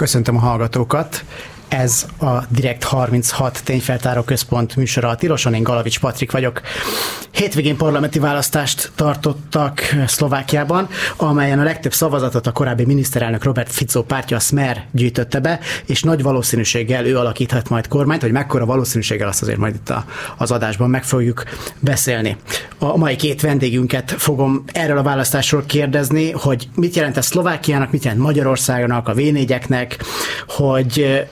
Köszöntöm a hallgatókat. Ez a Direkt 36 tényfeltáró központ műsora a Tiroson, én Galavics Patrik vagyok. Hétvégén parlamenti választást tartottak Szlovákiában, amelyen a legtöbb szavazatot a korábbi miniszterelnök Robert Fico pártja, a Smer gyűjtötte be, és nagy valószínűséggel ő alakíthat majd kormányt, hogy mekkora valószínűséggel azt azért majd itt a, az adásban meg fogjuk beszélni. A mai két vendégünket fogom erről a választásról kérdezni, hogy mit jelent ez Szlovákiának, mit jelent Magyarországnak, a v hogy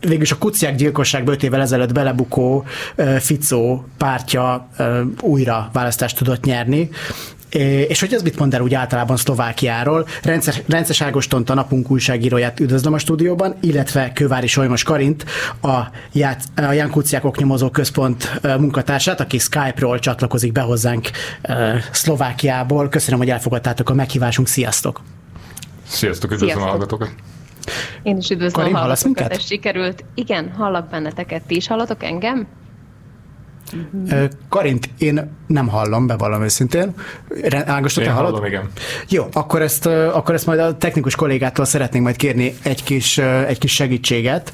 végülis a kuciák gyilkosságba 5 évvel ezelőtt belebukó Ficó pártja újra választást tudott nyerni, és hogy ez mit mond el úgy általában Szlovákiáról? Rendszer, Rences Ágostont, a napunk újságíróját üdvözlöm a stúdióban, illetve Kővári Solymos Karint, a, Ját, a Ján Kuciák Oknyomozó Központ munkatársát, aki Skype-ról csatlakozik be hozzánk Szlovákiából. Köszönöm, hogy elfogadtátok a meghívásunk. Sziasztok! Sziasztok, üdvözlöm a hallgatókat! Én is üdvözlöm Karin, a hallgatókat, ez sikerült. Igen, hallak benneteket. Ti is hallatok engem? Karint én nem hallom, bevallom őszintén. Ágostot, te hallod? Hallom, igen. Jó, akkor ezt, akkor ezt majd a technikus kollégától szeretnénk majd kérni egy kis, egy kis segítséget,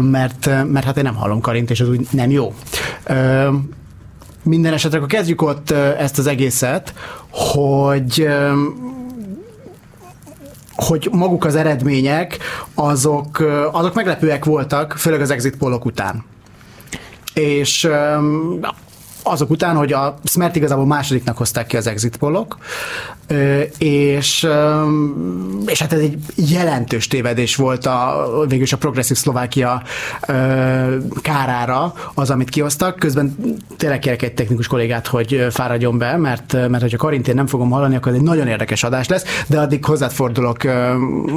mert, mert hát én nem hallom Karint, és ez úgy nem jó. Minden esetre akkor kezdjük ott ezt az egészet, hogy hogy maguk az eredmények, azok, azok meglepőek voltak, főleg az exit polok után. És azok után, hogy a Smert igazából másodiknak hozták ki az exit polok, és, és hát ez egy jelentős tévedés volt a, végülis a progresszív Szlovákia kárára az, amit kihoztak. Közben tényleg kérek egy technikus kollégát, hogy fáradjon be, mert, mert hogyha Karintén nem fogom hallani, akkor ez egy nagyon érdekes adás lesz, de addig hozzád fordulok,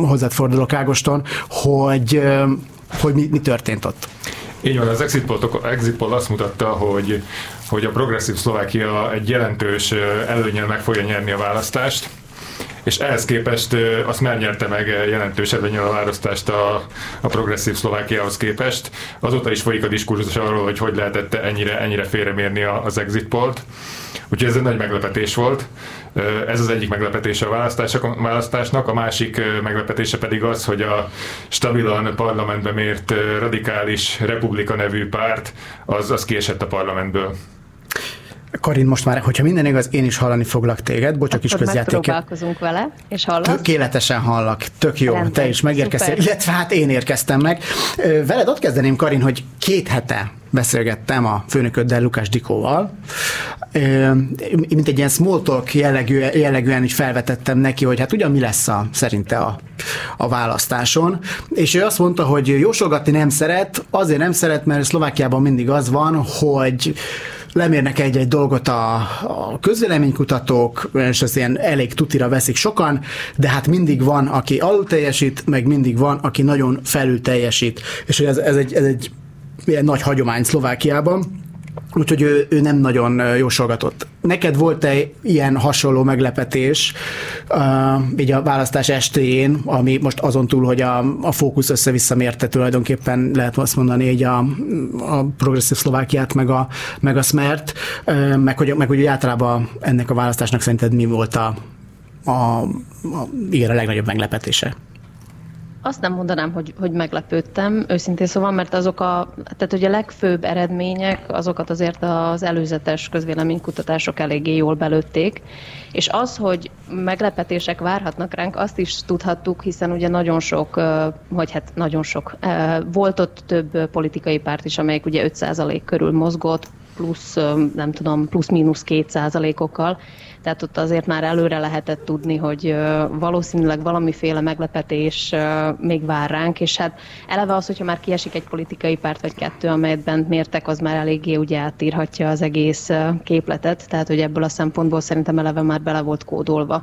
hozzád fordulok Ágoston, hogy, hogy mi, mi történt ott. Így van, az exit poll, exit poll azt mutatta, hogy, hogy a progresszív Szlovákia egy jelentős előnyel meg fogja nyerni a választást, és ehhez képest azt már nyerte meg jelentős előnyel a választást a, a progresszív Szlovákiához képest. Azóta is folyik a diskurzus arról, hogy hogy lehetett ennyire, ennyire félremérni az exit pollt. Úgyhogy ez egy nagy meglepetés volt. Ez az egyik meglepetése a választásnak, a másik meglepetése pedig az, hogy a stabilan parlamentbe mért radikális republika nevű párt az, az kiesett a parlamentből. Karin, most már, hogyha minden igaz, én is hallani foglak téged, bocsak is közjáték. próbálkozunk vele, és hallasz? Tökéletesen hallak, tök jó, Rendben. te is megérkeztél, Szuper. illetve hát én érkeztem meg. Veled ott kezdeném, Karin, hogy két hete beszélgettem a főnököddel, Lukás Dikóval, mint egy ilyen small talk jellegű, jellegűen is felvetettem neki, hogy hát ugyan mi lesz a, szerinte a, a választáson, és ő azt mondta, hogy jósolgatni nem szeret, azért nem szeret, mert Szlovákiában mindig az van, hogy lemérnek egy-egy dolgot a, a közvéleménykutatók, és ezt ilyen elég tutira veszik sokan, de hát mindig van, aki alul teljesít, meg mindig van, aki nagyon felül teljesít. És hogy ez, ez egy, ez egy ilyen nagy hagyomány Szlovákiában. Úgyhogy ő, ő nem nagyon jósolgatott. Neked volt-e ilyen hasonló meglepetés uh, így a választás estéjén, ami most azon túl, hogy a, a fókusz össze-vissza mérte tulajdonképpen, lehet azt mondani, hogy a, a progresszív Szlovákiát, meg a, meg a Smert, uh, meg, hogy, meg hogy általában ennek a választásnak szerinted mi volt a, a, a, igen, a legnagyobb meglepetése? Azt nem mondanám, hogy, hogy meglepődtem, őszintén szóval, mert azok a, tehát hogy a legfőbb eredmények, azokat azért az előzetes közvéleménykutatások eléggé jól belőtték, és az, hogy meglepetések várhatnak ránk, azt is tudhattuk, hiszen ugye nagyon sok, hogy hát nagyon sok, volt ott több politikai párt is, amelyik ugye 5% körül mozgott, plusz, nem tudom, plusz-mínusz 2%-okkal, tehát ott azért már előre lehetett tudni, hogy valószínűleg valamiféle meglepetés még vár ránk, és hát eleve az, hogyha már kiesik egy politikai párt vagy kettő, amelyet bent mértek, az már eléggé ugye átírhatja az egész képletet, tehát hogy ebből a szempontból szerintem eleve már bele volt kódolva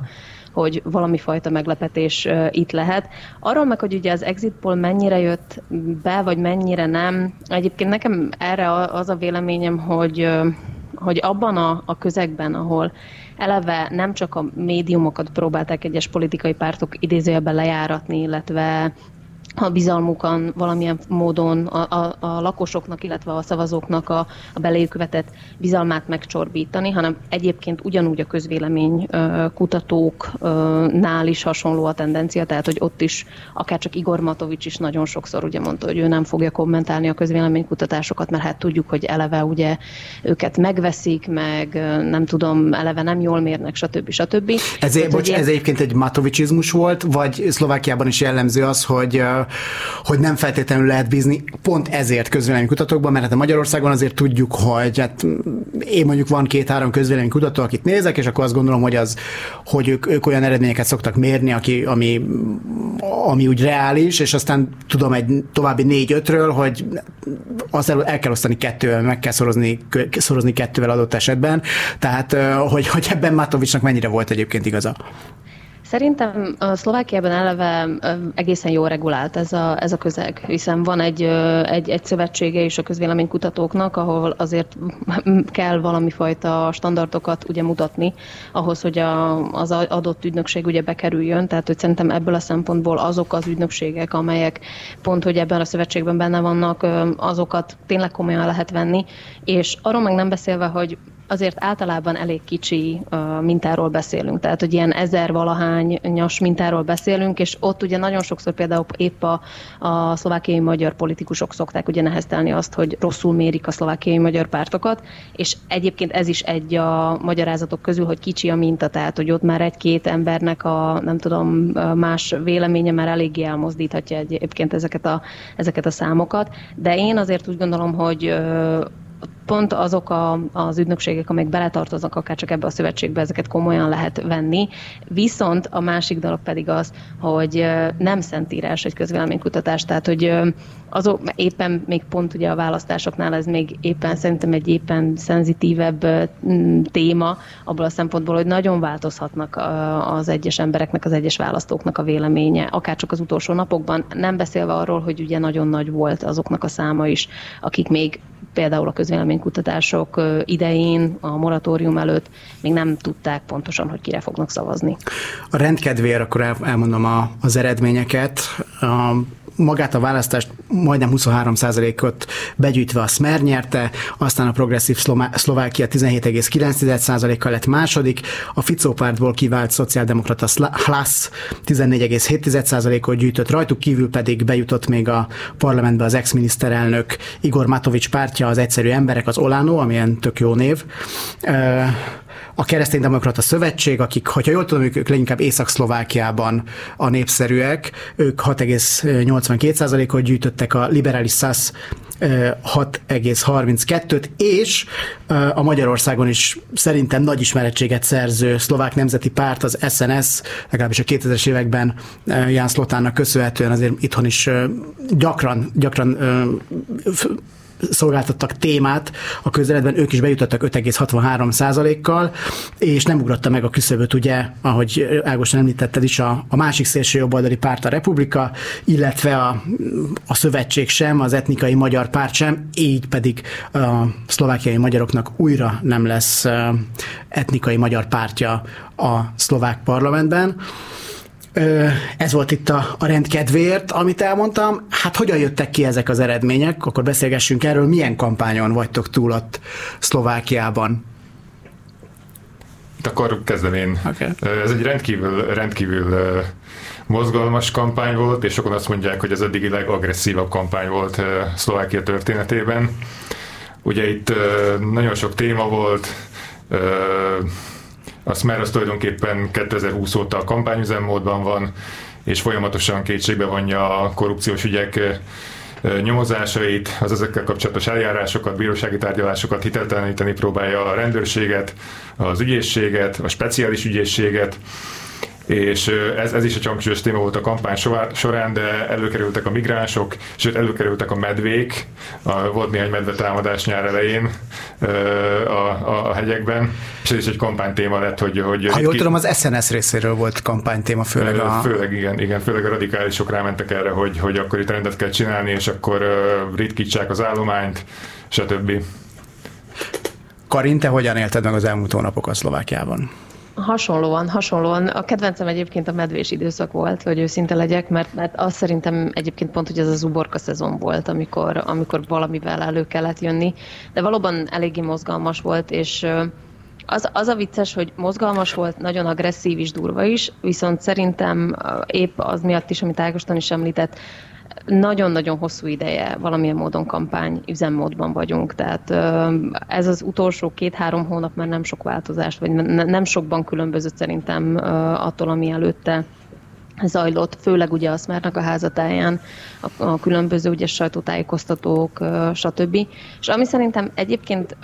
hogy valami fajta meglepetés uh, itt lehet. Arról meg, hogy ugye az exit poll mennyire jött be, vagy mennyire nem, egyébként nekem erre az a véleményem, hogy, uh, hogy abban a, a közegben, ahol eleve nem csak a médiumokat próbálták egyes politikai pártok idézőjelben lejáratni, illetve a bizalmukon valamilyen módon a, a, a lakosoknak, illetve a szavazóknak a, a beléjük vetett bizalmát megcsorbítani, hanem egyébként ugyanúgy a közvélemény kutatóknál is hasonló a tendencia, tehát hogy ott is akár csak Igor Matovics is nagyon sokszor ugye mondta, hogy ő nem fogja kommentálni a közvéleménykutatásokat, mert hát tudjuk, hogy eleve ugye őket megveszik, meg nem tudom, eleve nem jól mérnek, stb. stb. Ez, tehát, bocs, ez egyébként egy Matovicsizmus volt, vagy Szlovákiában is jellemző az, hogy hogy nem feltétlenül lehet bízni pont ezért közvéleménykutatókban, mert hát a Magyarországon azért tudjuk, hogy hát én mondjuk van két-három közvéleménykutató, akit nézek, és akkor azt gondolom, hogy az, hogy ők, ők olyan eredményeket szoktak mérni, aki, ami, ami úgy reális, és aztán tudom egy további négy-ötről, hogy azt el, el kell osztani kettővel, meg kell szorozni, szorozni kettővel adott esetben. Tehát, hogy, hogy ebben Matovicsnak mennyire volt egyébként igaza? Szerintem a Szlovákiában eleve egészen jól regulált ez a, ez a közeg, hiszen van egy, egy, egy szövetsége is a közvéleménykutatóknak, ahol azért kell valami fajta standardokat ugye mutatni ahhoz, hogy a, az adott ügynökség ugye bekerüljön, tehát hogy szerintem ebből a szempontból azok az ügynökségek, amelyek pont, hogy ebben a szövetségben benne vannak, azokat tényleg komolyan lehet venni, és arról meg nem beszélve, hogy azért általában elég kicsi mintáról beszélünk, tehát hogy ilyen ezer valahányas mintáról beszélünk, és ott ugye nagyon sokszor például épp a, a szlovákiai magyar politikusok szokták ugye neheztelni azt, hogy rosszul mérik a szlovákiai magyar pártokat, és egyébként ez is egy a magyarázatok közül, hogy kicsi a minta, tehát hogy ott már egy-két embernek a nem tudom más véleménye már eléggé elmozdíthatja egyébként ezeket a, ezeket a számokat, de én azért úgy gondolom, hogy pont azok a, az ügynökségek, amelyek beletartoznak akár csak ebbe a szövetségbe, ezeket komolyan lehet venni. Viszont a másik dolog pedig az, hogy nem szentírás egy közvéleménykutatás, tehát hogy azok éppen még pont ugye a választásoknál ez még éppen szerintem egy éppen szenzitívebb téma, abból a szempontból, hogy nagyon változhatnak az egyes embereknek, az egyes választóknak a véleménye, akár csak az utolsó napokban, nem beszélve arról, hogy ugye nagyon nagy volt azoknak a száma is, akik még például a közvéleménykutatások idején, a moratórium előtt még nem tudták pontosan, hogy kire fognak szavazni. A rendkedvéért akkor elmondom a, az eredményeket. A magát a választást majdnem 23%-ot begyűjtve a Smer nyerte, aztán a progresszív Szlovákia 17,9%-kal lett második, a Ficó pártból kivált szociáldemokrata Hlas 14,7%-ot gyűjtött, rajtuk kívül pedig bejutott még a parlamentbe az ex-miniszterelnök Igor Matovics pártja, az egyszerű emberek, az Olano, amilyen tök jó név a Kereszténydemokrata Szövetség, akik, hogyha jól tudom, ők leginkább Észak-Szlovákiában a népszerűek, ők 6,82%-ot gyűjtöttek, a liberális SZASZ 6,32-t, és a Magyarországon is szerintem nagy ismerettséget szerző szlovák nemzeti párt, az SNS, legalábbis a 2000-es években Ján Szlotánnak köszönhetően azért itthon is gyakran, gyakran szolgáltattak témát a közeledben, ők is bejutottak 5,63% kal és nem ugrotta meg a küszöböt, ugye, ahogy Ágoston említetted is, a, a másik szélső jobboldali párt a Republika, illetve a, a szövetség sem, az etnikai magyar párt sem, így pedig a szlovákiai magyaroknak újra nem lesz etnikai magyar pártja a szlovák parlamentben. Ez volt itt a, a rendkedvéért, amit elmondtam. Hát hogyan jöttek ki ezek az eredmények? Akkor beszélgessünk erről, milyen kampányon vagytok túl ott Szlovákiában? Akkor kezdem én. Okay. Ez egy rendkívül, rendkívül mozgalmas kampány volt, és sokan azt mondják, hogy ez eddigi legagresszívabb kampány volt Szlovákia történetében. Ugye itt nagyon sok téma volt, a Smer az tulajdonképpen 2020 óta a kampányüzemmódban van, és folyamatosan kétségbe vonja a korrupciós ügyek nyomozásait, az ezekkel kapcsolatos eljárásokat, bírósági tárgyalásokat hitelteleníteni próbálja a rendőrséget, az ügyészséget, a speciális ügyészséget, és ez, ez is egy hangsúlyos téma volt a kampány során, de előkerültek a migránsok, sőt előkerültek a medvék, a, volt néhány medvetámadás nyár elején a, a, a hegyekben, és ez is egy kampánytéma lett, hogy... hogy ha jól ki... tudom, az SNS részéről volt kampánytéma, főleg a... Főleg igen, igen, főleg a radikálisok rámentek erre, hogy, hogy akkor itt rendet kell csinálni, és akkor ritkítsák az állományt, stb. Karin, te hogyan élted meg az elmúlt hónapokat Szlovákiában? Hasonlóan, hasonlóan. A kedvencem egyébként a medvés időszak volt, hogy őszinte legyek, mert, mert azt szerintem egyébként pont, hogy ez az uborka szezon volt, amikor, amikor valamivel elő kellett jönni, de valóban eléggé mozgalmas volt, és az, az a vicces, hogy mozgalmas volt, nagyon agresszív is, durva is, viszont szerintem épp az miatt is, amit Ágoston is említett, nagyon-nagyon hosszú ideje valamilyen módon kampány üzemmódban vagyunk, tehát ez az utolsó két-három hónap már nem sok változást, vagy nem sokban különbözött szerintem attól, ami előtte zajlott, főleg ugye a Szmernak a házatáján, a, a különböző ugye sajtótájékoztatók, stb. És ami szerintem egyébként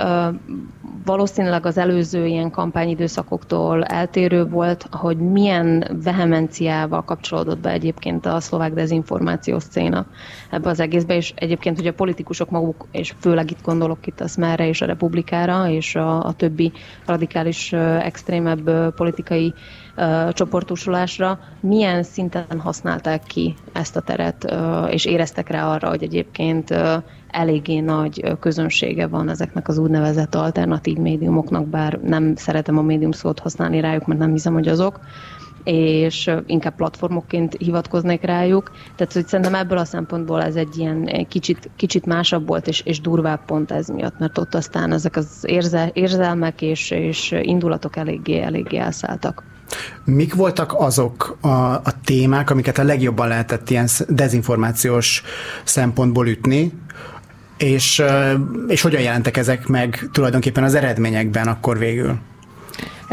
valószínűleg az előző ilyen kampányidőszakoktól eltérő volt, hogy milyen vehemenciával kapcsolódott be egyébként a szlovák dezinformációs széna ebbe az egészbe, és egyébként, hogy a politikusok maguk, és főleg itt gondolok itt a Szmerre és a Republikára, és a, a többi radikális, extrémebb politikai csoportosulásra, milyen szinten használták ki ezt a teret, és éreztek rá arra, hogy egyébként eléggé nagy közönsége van ezeknek az úgynevezett alternatív médiumoknak, bár nem szeretem a médium szót használni rájuk, mert nem hiszem, hogy azok, és inkább platformokként hivatkoznék rájuk. Tehát hogy szerintem ebből a szempontból ez egy ilyen kicsit, kicsit másabb volt, és, és durvább pont ez miatt, mert ott aztán ezek az érzel, érzelmek és, és indulatok eléggé, eléggé elszálltak. Mik voltak azok a, a témák, amiket a legjobban lehetett ilyen dezinformációs szempontból ütni, és, és hogyan jelentek ezek meg tulajdonképpen az eredményekben akkor végül?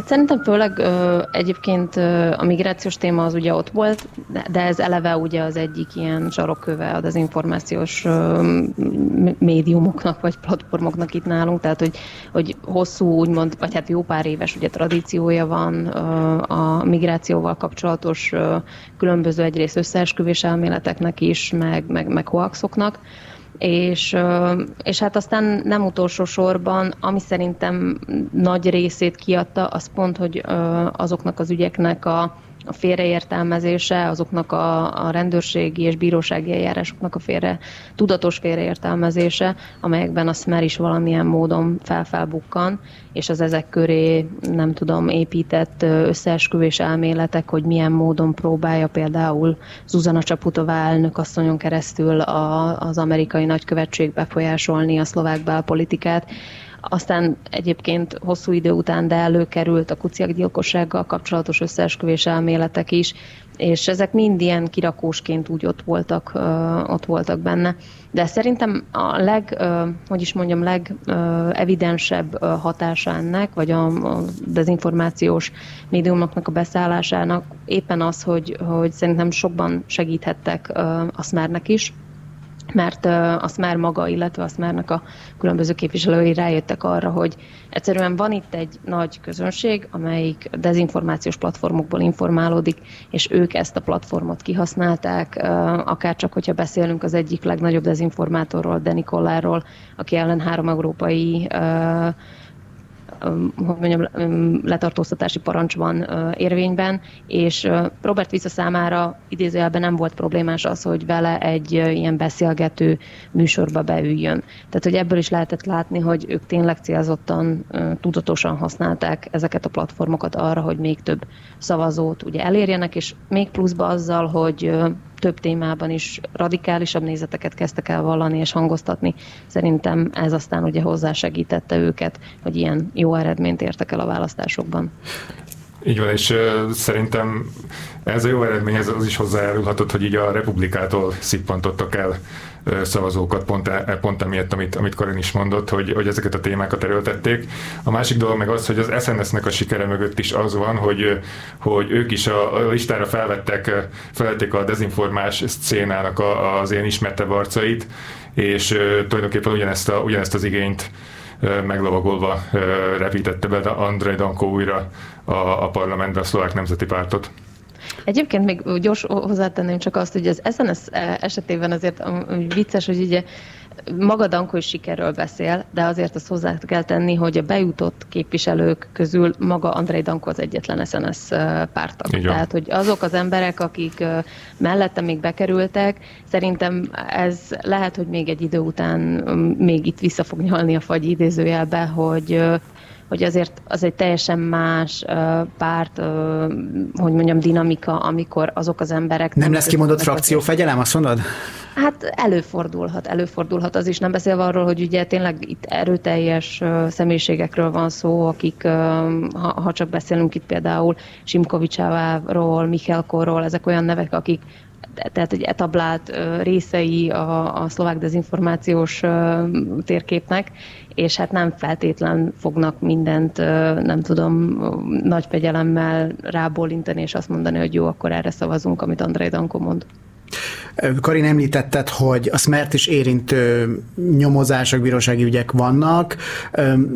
Hát szerintem főleg ö, egyébként ö, a migrációs téma az ugye ott volt, de, de ez eleve ugye az egyik ilyen sarokköve a dezinformációs ö, médiumoknak vagy platformoknak itt nálunk, tehát hogy, hogy hosszú úgymond, vagy hát jó pár éves ugye tradíciója van ö, a migrációval kapcsolatos ö, különböző egyrészt összeesküvés elméleteknek is, meg, meg, meg hoaxoknak és, és hát aztán nem utolsó sorban, ami szerintem nagy részét kiadta, az pont, hogy azoknak az ügyeknek a a félreértelmezése, azoknak a, a rendőrségi és bírósági eljárásoknak a félre, tudatos félreértelmezése, amelyekben a SMER is valamilyen módon felfelbukkan, és az ezek köré, nem tudom, épített összeesküvés elméletek, hogy milyen módon próbálja például Zuzana Csaputová elnök asszonyon keresztül a, az amerikai nagykövetség befolyásolni a szlovák belpolitikát, aztán egyébként hosszú idő után, de előkerült a kuciak gyilkossággal kapcsolatos összeesküvés elméletek is, és ezek mind ilyen kirakósként úgy ott voltak, ott voltak benne. De szerintem a leg, hogy is mondjam, legevidensebb hatása ennek, vagy a, a dezinformációs médiumoknak a beszállásának éppen az, hogy, hogy szerintem sokban segíthettek a Smernek is, mert azt már maga, illetve azt márnak a különböző képviselői rájöttek arra, hogy egyszerűen van itt egy nagy közönség, amelyik dezinformációs platformokból informálódik, és ők ezt a platformot kihasználták, akár csak, hogyha beszélünk az egyik legnagyobb dezinformátorról, Denikolláról, aki ellen három európai hogy mondjam, letartóztatási parancs van érvényben, és Robert Vissza számára idézőjelben nem volt problémás az, hogy vele egy ilyen beszélgető műsorba beüljön. Tehát, hogy ebből is lehetett látni, hogy ők tényleg célzottan, tudatosan használták ezeket a platformokat arra, hogy még több szavazót ugye elérjenek, és még pluszba azzal, hogy több témában is radikálisabb nézeteket kezdtek el vallani és hangoztatni. Szerintem ez aztán ugye hozzásegítette őket, hogy ilyen jó eredményt értek el a választásokban. Így van, és uh, szerintem ez a jó eredményhez az is hozzájárulhatott, hogy így a republikától szippantottak el szavazókat pont, e, pont emiatt, amit, amit Karin is mondott, hogy, hogy ezeket a témákat erőltették. A másik dolog meg az, hogy az SNS-nek a sikere mögött is az van, hogy, hogy ők is a, a listára felvettek, felvették a dezinformás szcénának a, az ilyen ismertebb arcait, és tulajdonképpen ugyanezt, a, ugyanezt az igényt meglovagolva repítette be Andrei Danko újra a, a parlamentbe a szlovák nemzeti pártot. Egyébként még gyors hozzátenném csak azt, hogy az SNS esetében azért vicces, hogy ugye maga Danko is sikerről beszél, de azért azt hozzá kell tenni, hogy a bejutott képviselők közül maga Andrei Danko az egyetlen SNS pártag. Tehát, hogy azok az emberek, akik mellette még bekerültek, szerintem ez lehet, hogy még egy idő után még itt vissza fog nyalni a fagy idézőjelbe, hogy hogy azért az egy teljesen más párt, hogy mondjam, dinamika, amikor azok az emberek... Nem lesz kimondott frakciófegyelem, azt mondod? Hát előfordulhat, előfordulhat az is, nem beszélve arról, hogy ugye tényleg itt erőteljes személyiségekről van szó, akik, ha, ha csak beszélünk itt például Simkovicsáváról, Michelkorról, ezek olyan nevek, akik tehát egy etablált részei a, a szlovák dezinformációs térképnek, és hát nem feltétlen fognak mindent, nem tudom, nagy fegyelemmel rábólintani, és azt mondani, hogy jó, akkor erre szavazunk, amit Andrei Danko mond. Karin említetted, hogy a SMERT is érintő nyomozások, bírósági ügyek vannak.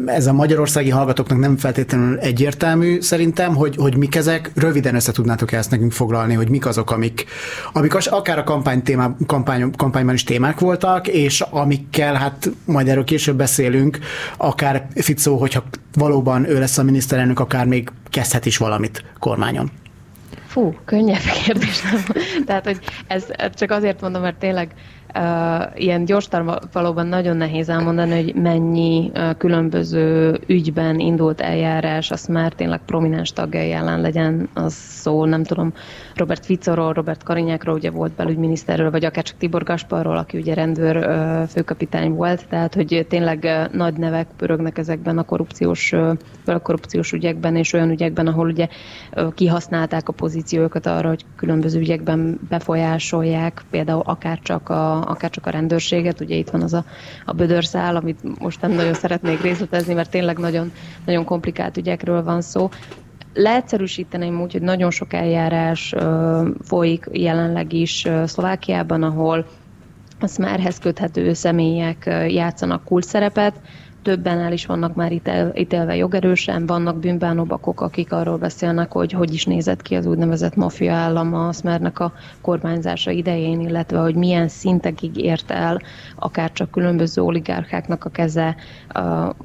Ez a magyarországi hallgatóknak nem feltétlenül egyértelmű szerintem, hogy, hogy mik ezek. Röviden össze tudnátok ezt nekünk foglalni, hogy mik azok, amik, amik akár a kampány témá, kampány, kampányban is témák voltak, és amikkel, hát majd erről később beszélünk, akár Ficó, hogyha valóban ő lesz a miniszterelnök, akár még kezdhet is valamit kormányon. Fú, könnyebb kérdés nem. Tehát, hogy ez csak azért mondom, mert tényleg uh, ilyen gyors valóban nagyon nehéz elmondani, hogy mennyi uh, különböző ügyben indult eljárás, azt már tényleg prominens tagjai ellen legyen az szó, nem tudom, Robert Ficorról, Robert Karinyákról, ugye volt belügyminiszterről, vagy akár csak Tibor Gasparról, aki ugye rendőr főkapitány volt, tehát hogy tényleg nagy nevek pörögnek ezekben a korrupciós, a korrupciós ügyekben, és olyan ügyekben, ahol ugye kihasználták a pozíciókat arra, hogy különböző ügyekben befolyásolják, például akár csak a akár csak a rendőrséget, ugye itt van az a, a bödörszál, amit most nem nagyon szeretnék részletezni, mert tényleg nagyon, nagyon komplikált ügyekről van szó. Leegyszerűsíteném úgy, hogy nagyon sok eljárás folyik jelenleg is Szlovákiában, ahol a SMER-hez köthető személyek játszanak kulcsszerepet, többen el is vannak már ítél, ítélve jogerősen, vannak bűnbánóbakok, akik arról beszélnek, hogy hogy is nézett ki az úgynevezett mafia állam a Szmernek a kormányzása idején, illetve hogy milyen szintekig ért el akár csak különböző oligárkáknak a keze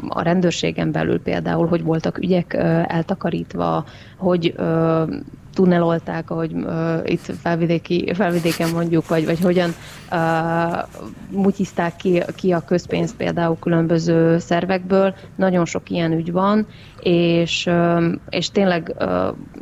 a rendőrségen belül például, hogy voltak ügyek eltakarítva, hogy tunnelolták, ahogy uh, itt felvidéki, felvidéken mondjuk, vagy, vagy hogyan uh, mutyizták ki, ki a közpénzt például különböző szervekből. Nagyon sok ilyen ügy van, és, uh, és tényleg uh,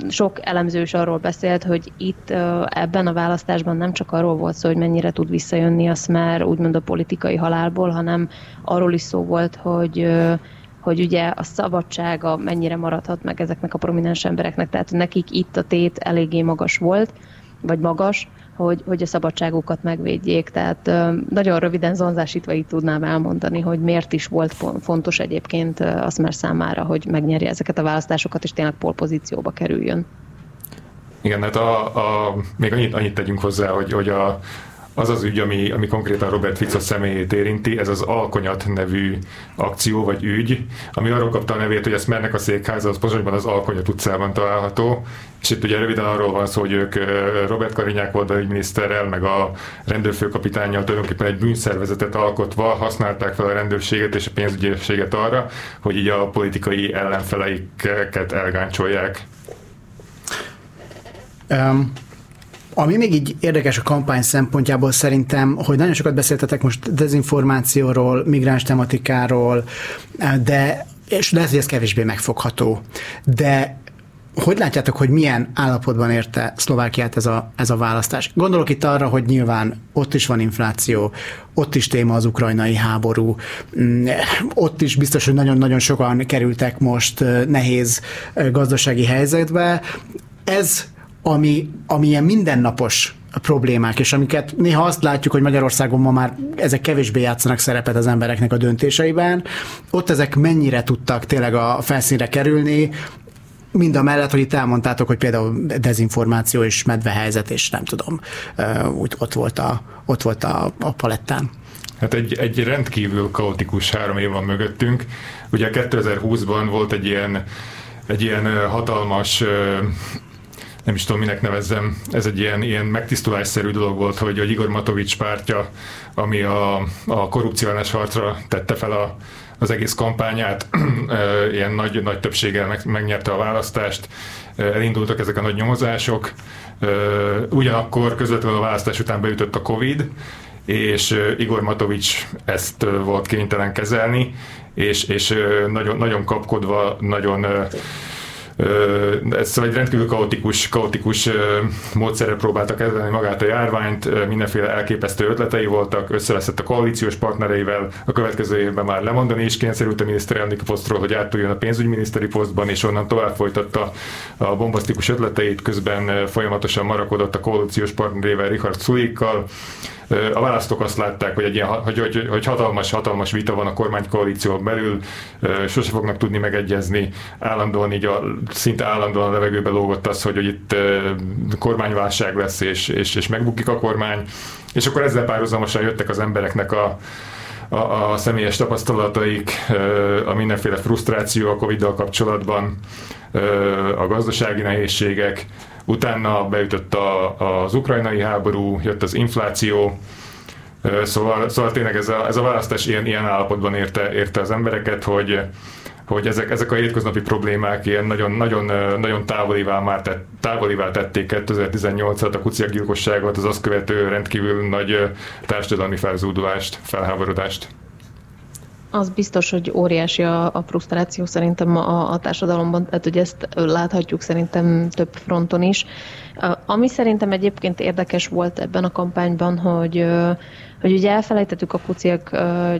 sok elemző is arról beszélt, hogy itt uh, ebben a választásban nem csak arról volt szó, hogy mennyire tud visszajönni a Smer úgymond a politikai halálból, hanem arról is szó volt, hogy uh, hogy ugye a szabadsága mennyire maradhat meg ezeknek a prominens embereknek, tehát nekik itt a tét eléggé magas volt, vagy magas, hogy, hogy a szabadságukat megvédjék. Tehát nagyon röviden zonzásítva így tudnám elmondani, hogy miért is volt fontos egyébként az már számára, hogy megnyerje ezeket a választásokat, és tényleg polpozícióba kerüljön. Igen, hát a, a, még annyit, annyit tegyünk hozzá, hogy, hogy a, az az ügy, ami, ami konkrétan Robert Fico személyét érinti, ez az Alkonyat nevű akció vagy ügy, ami arról kapta a nevét, hogy ezt mernek a székháza, az Pozsonyban az Alkonyat utcában található, és itt ugye röviden arról van szó, hogy ők Robert Karinyák volt belügyminiszterrel, meg a rendőrfőkapitányjal tulajdonképpen egy bűnszervezetet alkotva használták fel a rendőrséget és a pénzügyészséget arra, hogy így a politikai ellenfeleiket elgáncsolják. Um, ami még így érdekes a kampány szempontjából szerintem, hogy nagyon sokat beszéltetek most dezinformációról, migráns tematikáról, de és lehet, hogy ez kevésbé megfogható. De hogy látjátok, hogy milyen állapotban érte Szlovákiát ez a, ez a választás? Gondolok itt arra, hogy nyilván ott is van infláció, ott is téma az ukrajnai háború, mm, ott is biztos, hogy nagyon-nagyon sokan kerültek most nehéz gazdasági helyzetbe. Ez ami, ami ilyen mindennapos problémák, és amiket néha azt látjuk, hogy Magyarországon ma már ezek kevésbé játszanak szerepet az embereknek a döntéseiben, ott ezek mennyire tudtak tényleg a felszínre kerülni, mind a mellett, hogy itt elmondtátok, hogy például dezinformáció és medvehelyzet, és nem tudom, úgy ott volt a, ott volt a, a palettán. Hát egy, egy rendkívül kaotikus három év van mögöttünk. Ugye 2020-ban volt egy ilyen, egy ilyen hatalmas nem is tudom, minek nevezzem, ez egy ilyen, ilyen megtisztulásszerű dolog volt, hogy a Igor Matovics pártja, ami a, a korrupciós harcra tette fel a, az egész kampányát, ilyen nagy, nagy többséggel meg, megnyerte a választást, elindultak ezek a nagy nyomozások, ugyanakkor közvetlenül a választás után beütött a Covid, és Igor Matovics ezt volt kénytelen kezelni, és, és nagyon, nagyon kapkodva, nagyon ez egy rendkívül kaotikus, kaotikus módszerre próbáltak kezelni magát a járványt, mindenféle elképesztő ötletei voltak, összeveszett a koalíciós partnereivel, a következő évben már lemondani is kényszerült a miniszterelnöki posztról, hogy átuljon a pénzügyminiszteri posztban, és onnan tovább folytatta a bombasztikus ötleteit, közben folyamatosan marakodott a koalíciós partnerével, Richard Sulikkal, a választók azt látták, hogy, egy ilyen, hogy, hogy, hogy hatalmas, hatalmas vita van a kormánykoalíció belül, sose fognak tudni megegyezni, állandóan így a, szinte állandóan a levegőbe lógott az, hogy, hogy itt kormányválság lesz, és, és, és megbukik a kormány, és akkor ezzel párhuzamosan jöttek az embereknek a, a, a személyes tapasztalataik, a mindenféle frusztráció a Covid-dal kapcsolatban, a gazdasági nehézségek, utána beütött a, az ukrajnai háború, jött az infláció, Szóval, szóval tényleg ez a, ez a választás ilyen, ilyen állapotban érte, érte az embereket, hogy, hogy ezek, ezek a hétköznapi problémák ilyen nagyon, nagyon, nagyon távolivá, már tett, távolivá tették 2018-at, a kuciak gyilkosságot, az azt követő rendkívül nagy társadalmi felzúdulást, felháborodást az biztos, hogy óriási a, a frusztráció szerintem a, a társadalomban, tehát hogy ezt láthatjuk szerintem több fronton is. Ami szerintem egyébként érdekes volt ebben a kampányban, hogy hogy ugye elfelejtettük a kuciak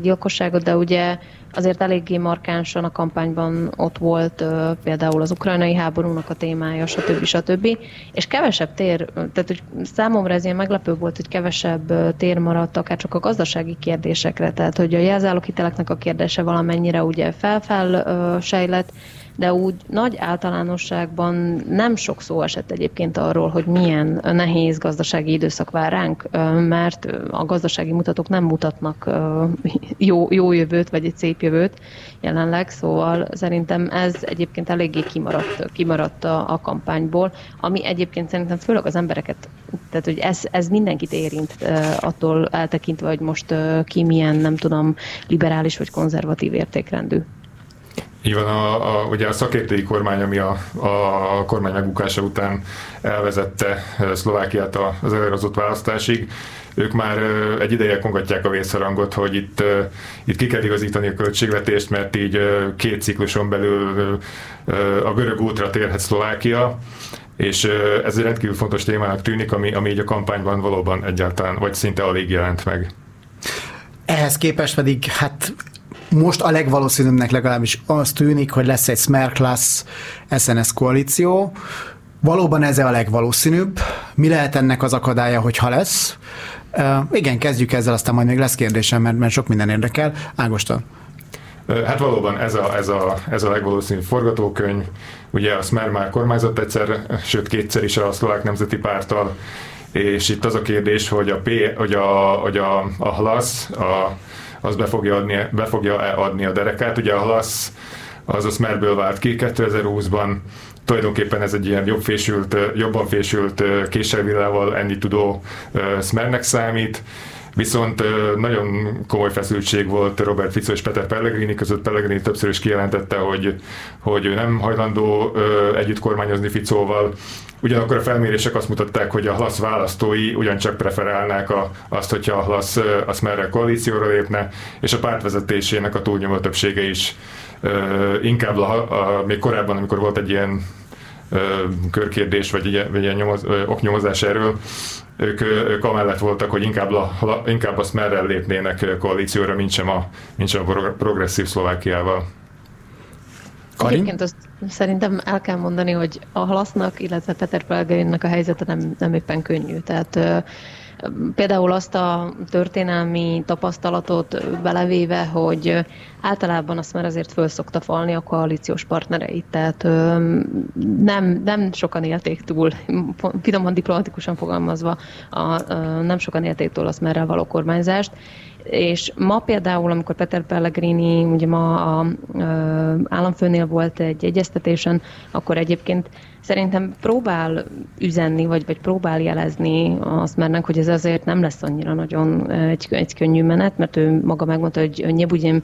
gyilkosságot, de ugye azért eléggé markánsan a kampányban ott volt például az ukrajnai háborúnak a témája, stb. stb. És kevesebb tér, tehát hogy számomra ez ilyen meglepő volt, hogy kevesebb tér maradt akár csak a gazdasági kérdésekre, tehát hogy a jelzáloghiteleknek a kérdése valamennyire ugye felfel sejlett, de úgy nagy általánosságban nem sok szó esett egyébként arról, hogy milyen nehéz gazdasági időszak vár ránk, mert a gazdasági mutatók nem mutatnak jó, jó jövőt, vagy egy szép jövőt jelenleg, szóval szerintem ez egyébként eléggé kimaradt, kimaradt a, a kampányból, ami egyébként szerintem főleg az embereket, tehát hogy ez, ez mindenkit érint attól eltekintve, hogy most ki milyen, nem tudom, liberális vagy konzervatív értékrendű. Így van, a, a, ugye a szakértői kormány, ami a, a kormány megbukása után elvezette Szlovákiát az előrehozott választásig, ők már egy ideje kongatják a vészharangot, hogy itt, itt ki kell igazítani a költségvetést, mert így két cikluson belül a görög útra térhet Szlovákia, és ez egy rendkívül fontos témának tűnik, ami, ami így a kampányban valóban egyáltalán, vagy szinte alig jelent meg. Ehhez képest pedig hát most a legvalószínűbbnek legalábbis az tűnik, hogy lesz egy Smerklass SNS koalíció. Valóban ez a legvalószínűbb. Mi lehet ennek az akadálya, hogyha lesz? Uh, igen, kezdjük ezzel, aztán majd még lesz kérdésem, mert, mert sok minden érdekel. Ágoston. Hát valóban ez a, ez a, ez a legvalószínűbb forgatókönyv. Ugye a Smer már kormányzott egyszer, sőt kétszer is a szlovák nemzeti párttal, és itt az a kérdés, hogy a, P, hogy a, hogy a, a HLASZ, a az be fogja adni, be fogja adni a derekát. Ugye a Halasz az a Smerből vált ki 2020-ban, tulajdonképpen ez egy ilyen jobb fésült, jobban fésült késelvillával enni tudó Smernek számít. Viszont nagyon komoly feszültség volt Robert Fico és Peter Pellegrini között. Pellegrini többször is kijelentette, hogy, hogy ő nem hajlandó együtt kormányozni Ficóval. Ugyanakkor a felmérések azt mutatták, hogy a HLASZ választói ugyancsak preferálnák a, azt, hogyha a HLASZ azt merre koalícióra lépne, és a pártvezetésének a túlnyomó többsége is inkább a, a, még korábban, amikor volt egy ilyen körkérdés, vagy egy, ilyen nyomoz, oknyomozás erről, ők, ők amellett voltak, hogy inkább, la, inkább azt merre lépnének koalícióra, mint sem a, mint sem a progresszív Szlovákiával. Karin? Egyébként azt szerintem el kell mondani, hogy a halasznak, illetve Peter Pelgrinnek a helyzete nem, nem éppen könnyű. Tehát Például azt a történelmi tapasztalatot belevéve, hogy általában azt már azért föl szokta falni a koalíciós partnereit, tehát nem, nem sokan élték túl, finoman diplomatikusan fogalmazva, a, nem sokan élték túl azt merre való kormányzást, és ma például, amikor Peter Pellegrini ugye ma a, a államfőnél volt egy egyeztetésen, akkor egyébként szerintem próbál üzenni, vagy, vagy próbál jelezni azt mernek, hogy ez azért nem lesz annyira nagyon egy, egy könnyű menet, mert ő maga megmondta, hogy nyebudjém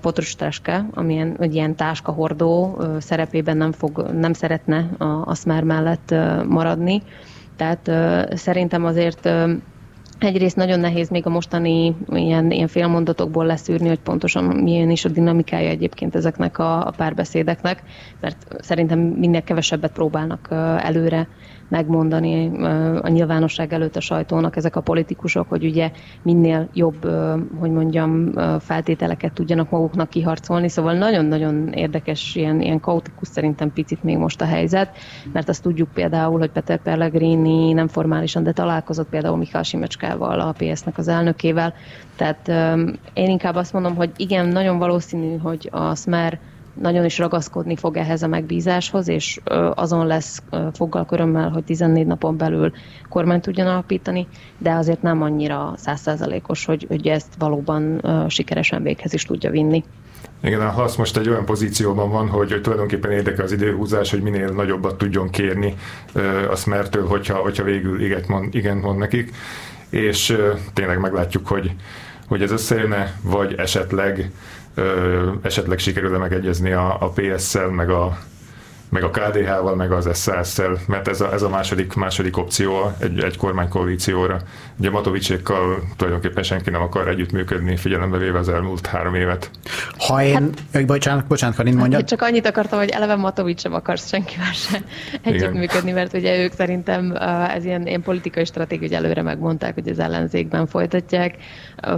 potrustaska, amilyen egy ilyen táskahordó szerepében nem, fog, nem szeretne a, Smer mellett maradni. Tehát szerintem azért Egyrészt nagyon nehéz még a mostani ilyen, ilyen félmondatokból leszűrni, hogy pontosan milyen is a dinamikája egyébként ezeknek a, a párbeszédeknek, mert szerintem minél kevesebbet próbálnak előre megmondani a nyilvánosság előtt a sajtónak ezek a politikusok, hogy ugye minél jobb, hogy mondjam, feltételeket tudjanak maguknak kiharcolni. Szóval nagyon-nagyon érdekes, ilyen, ilyen kaotikus szerintem picit még most a helyzet, mert azt tudjuk például, hogy Peter Pellegrini nem formálisan, de találkozott például Mikhail Simecskával, a PS-nek az elnökével. Tehát én inkább azt mondom, hogy igen, nagyon valószínű, hogy a Smer nagyon is ragaszkodni fog ehhez a megbízáshoz, és azon lesz foggal körömmel, hogy 14 napon belül kormányt tudjon alapítani, de azért nem annyira százszázalékos, hogy, hogy ezt valóban sikeresen véghez is tudja vinni. Igen, a HASZ most egy olyan pozícióban van, hogy, hogy tulajdonképpen érdekel az időhúzás, hogy minél nagyobbat tudjon kérni a Smertől, hogyha, hogyha végül igent mond, igen mond nekik, és tényleg meglátjuk, hogy, hogy ez összejönne, vagy esetleg esetleg sikerül-e megegyezni a, a PS-szel, meg a, meg a KDH-val, meg az SZSZ-szel, mert ez a, ez a második, második opció egy, egy kormánykoalícióra. Ugye Matovicsékkal tulajdonképpen senki nem akar együttműködni, figyelembe véve az elmúlt három évet. Ha én, hát, bocsánat, bocsánat, Karin mondja. Hát, csak annyit akartam, hogy eleve Matovics sem akarsz senkivel sem együttműködni, mert ugye ők szerintem ez ilyen, ilyen politikai stratégia, hogy előre megmondták, hogy az ellenzékben folytatják.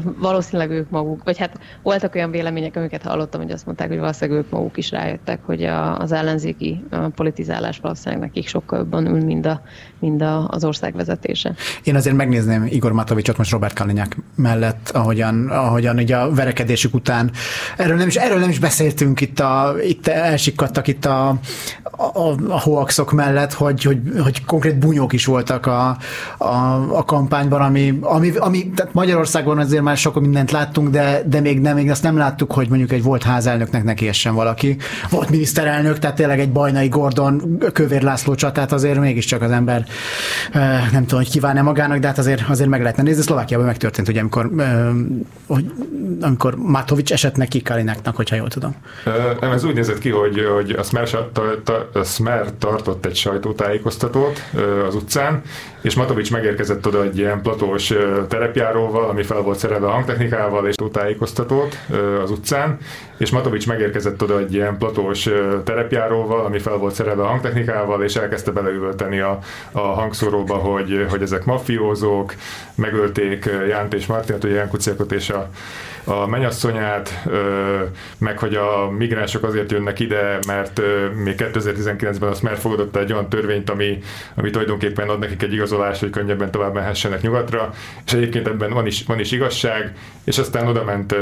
Valószínűleg ők maguk, vagy hát voltak olyan vélemények, amiket hallottam, hogy azt mondták, hogy valószínűleg ők maguk is rájöttek, hogy a, az ellenzéki politizálás valószínűleg nekik sokkal jobban ül, mint, a, mint a, az ország vezetése. Én azért megnézném Igor Matovicsot most Robert Kalinyák mellett, ahogyan, ahogyan ugye a verekedésük után. Erről nem is, erről nem is beszéltünk itt, a, itt elsikkadtak itt a, a, a hoaxok mellett, hogy, hogy, hogy konkrét bunyók is voltak a, a, a kampányban, ami, ami, ami tehát Magyarországon azért már sok mindent láttunk, de, de még nem, még azt nem láttuk, hogy mondjuk egy volt házelnöknek neki essen valaki. Volt miniszterelnök, tehát tényleg egy bajnai Gordon, Kövér László csatát azért mégiscsak az ember nem tudom, hogy kívánne magának, de hát azért, azért meg lehetne nézni. Szlovákiában megtörtént, ugye, amikor, hogy, amikor Matovics esett neki Kalináknak, hogyha jól tudom. Nem, ez úgy nézett ki, hogy, hogy a Smer, a Smer tartott egy sajtótájékoztatót az utcán, és Matovics megérkezett oda egy ilyen platós terepjáróval, ami fel volt szerelve a hangtechnikával, és tájékoztatót az utcán, és Matovics megérkezett oda egy ilyen platós terepjáróval, ami fel volt szerelve a hangtechnikával, és elkezdte beleüvölteni a, a hangszóróba, hogy, hogy ezek mafiózók, megölték Jánt és Martinat, ugye Ján Kuciakot és a, a menyasszonyát, meg hogy a migránsok azért jönnek ide, mert még 2019-ben a Smer fogadott egy olyan törvényt, ami, ami tulajdonképpen ad nekik egy igazolást, hogy könnyebben tovább mehessenek nyugatra, és egyébként ebben van is, van is igazság, és aztán oda ment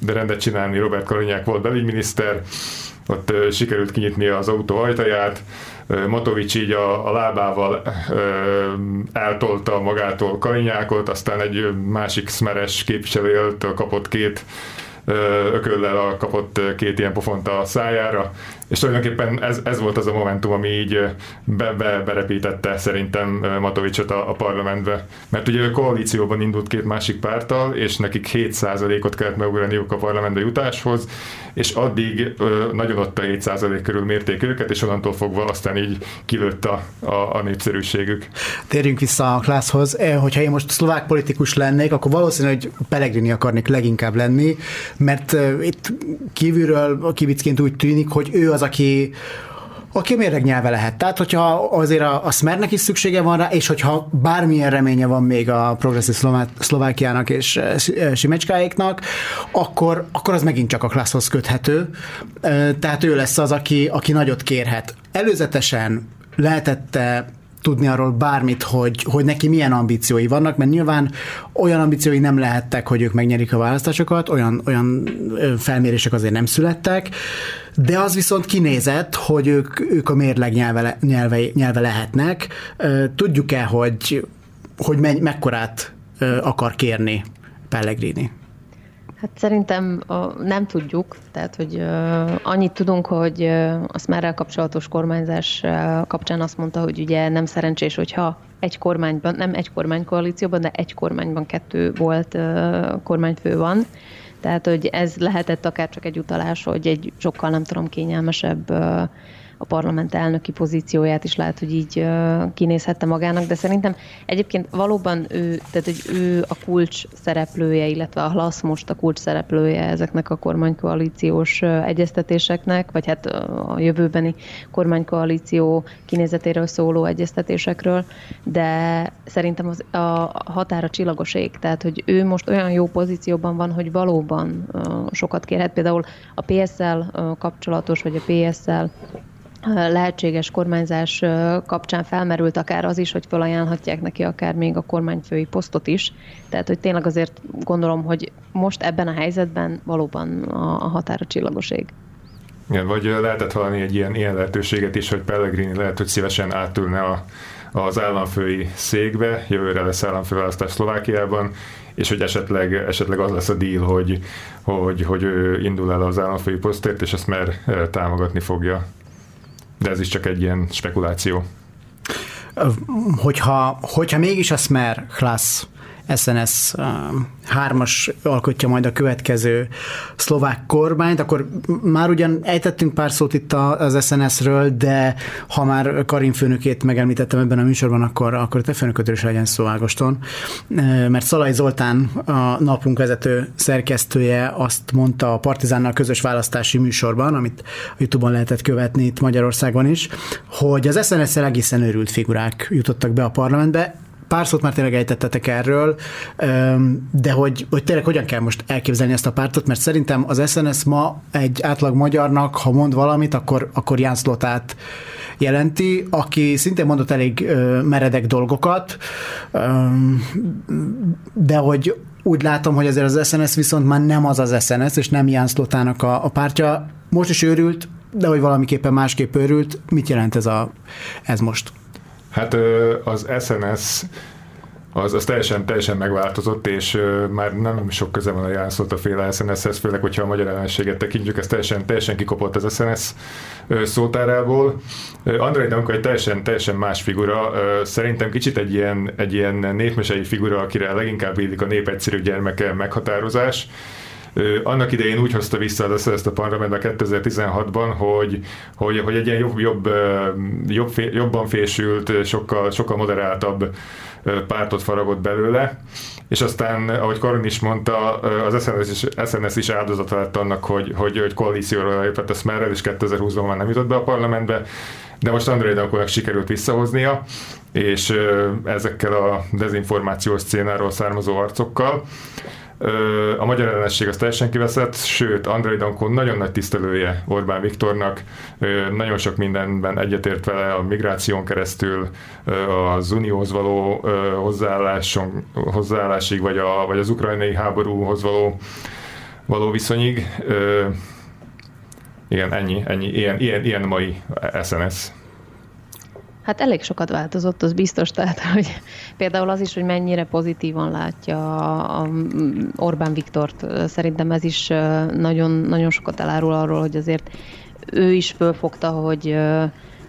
de rendet csinálni Robert Kalinyák volt belügyminiszter, ott sikerült kinyitni az autó ajtaját, Motovics így a, a lábával eltolta magától Kalinyákot, aztán egy másik szmeres képviselőtől kapott két ököllel kapott két ilyen pofont a szájára, és tulajdonképpen ez, ez volt az a momentum, ami így be, be, berepítette szerintem Matovicsot a, a parlamentbe. Mert ugye ő koalícióban indult két másik párttal, és nekik 7%-ot kellett megugraniuk a parlamentbe jutáshoz, és addig ö, nagyon ott a 7% körül mérték őket, és onnantól fogva aztán így kilőtt a, a, a népszerűségük. Térjünk vissza a klászhoz. Hogyha én most szlovák politikus lennék, akkor valószínű, hogy Pellegrini akarnék leginkább lenni, mert itt kívülről kibicként úgy tűnik, hogy ő az, aki aki méreg nyelve lehet. Tehát, hogyha azért a, a Smernek is szüksége van rá, és hogyha bármilyen reménye van még a progresszív Szlovákiának és Simecskáéknak, akkor, akkor az megint csak a klasszhoz köthető. Tehát ő lesz az, aki, aki nagyot kérhet. Előzetesen lehetette tudni arról bármit, hogy, hogy neki milyen ambíciói vannak, mert nyilván olyan ambíciói nem lehettek, hogy ők megnyerik a választásokat, olyan, olyan felmérések azért nem születtek, de az viszont kinézett, hogy ők, ők a mérleg nyelve, nyelve, nyelve lehetnek. Tudjuk-e, hogy, hogy me, mekkorát akar kérni Pellegrini? Hát szerintem nem tudjuk, tehát hogy annyit tudunk, hogy a már kapcsolatos kormányzás kapcsán azt mondta, hogy ugye nem szerencsés, hogyha egy kormányban, nem egy kormánykoalícióban, de egy kormányban kettő volt kormányfő van. Tehát, hogy ez lehetett akár csak egy utalás, hogy egy sokkal nem tudom kényelmesebb a parlament elnöki pozícióját is lehet, hogy így kinézhette magának, de szerintem egyébként valóban ő, tehát hogy ő a kulcs szereplője, illetve a HLASZ most a kulcs szereplője ezeknek a kormánykoalíciós egyeztetéseknek, vagy hát a jövőbeni kormánykoalíció kinézetéről szóló egyeztetésekről, de szerintem az, a határa csillagos ég, tehát hogy ő most olyan jó pozícióban van, hogy valóban sokat kérhet. Például a PSL kapcsolatos, vagy a PSL lehetséges kormányzás kapcsán felmerült akár az is, hogy felajánlhatják neki akár még a kormányfői posztot is. Tehát, hogy tényleg azért gondolom, hogy most ebben a helyzetben valóban a, határa csillagoség. Igen, vagy lehetett hallani egy ilyen, ilyen lehetőséget is, hogy Pellegrini lehet, hogy szívesen átülne a, az államfői székbe, jövőre lesz államfőválasztás Szlovákiában, és hogy esetleg, esetleg az lesz a deal, hogy, hogy, hogy ő indul el az államfői posztért, és ezt már támogatni fogja. De ez is csak egy ilyen spekuláció. Hogyha, hogyha mégis a Smer Klasz SNS um, hármas alkotja majd a következő szlovák kormányt, akkor már ugyan ejtettünk pár szót itt az SNS-ről, de ha már Karin főnökét megemlítettem ebben a műsorban, akkor, akkor te főnöködről is legyen szó Ágoston. Uh, mert Szalai Zoltán, a napunk vezető szerkesztője azt mondta a Partizánnal közös választási műsorban, amit a Youtube-on lehetett követni itt Magyarországon is, hogy az SNS-szel egészen őrült figurák jutottak be a parlamentbe, pár szót már tényleg ejtettetek erről, de hogy, hogy tényleg hogyan kell most elképzelni ezt a pártot, mert szerintem az SNS ma egy átlag magyarnak, ha mond valamit, akkor, akkor Ján Szlotát jelenti, aki szintén mondott elég meredek dolgokat, de hogy úgy látom, hogy azért az SNS viszont már nem az az SNS, és nem Ján Szlotának a, a pártja. Most is őrült, de hogy valamiképpen másképp őrült. Mit jelent ez, a, ez most? Hát az SNS az, az teljesen, teljesen megváltozott, és már nem sok köze van a Jánszót a féle SNS-hez, főleg, hogyha a magyar ellenséget tekintjük, ez teljesen, teljesen kikopott az SNS szótárából. Andrei Danko egy teljesen, teljesen más figura, szerintem kicsit egy ilyen, egy ilyen népmesei figura, akire leginkább védik a nép egyszerű gyermeke meghatározás, annak idején úgy hozta vissza az ezt a parlamentbe 2016-ban, hogy, hogy, hogy egy ilyen jobb, jobb, jobb, jobban fésült, sokkal, sokkal moderáltabb pártot faragott belőle, és aztán, ahogy Karin is mondta, az SNS is, SNS is áldozata lett annak, hogy, hogy, hogy koalícióra lépett a Smerrel, és 2020-ban már nem jutott be a parlamentbe, de most Andrei Dankónak sikerült visszahoznia, és ezekkel a dezinformációs szénáról származó arcokkal. A magyar ellenség az teljesen kiveszett, sőt, Andrei Dankó nagyon nagy tisztelője Orbán Viktornak, nagyon sok mindenben egyetért vele a migráción keresztül, az unióhoz való hozzáálláson, hozzáállásig, vagy, a, vagy az ukrajnai háborúhoz való, való viszonyig. Igen, ennyi, ennyi, ilyen, ilyen, ilyen mai SNS. Hát elég sokat változott, az biztos, tehát hogy például az is, hogy mennyire pozitívan látja a Orbán Viktort, szerintem ez is nagyon, nagyon sokat elárul arról, hogy azért ő is fölfogta, hogy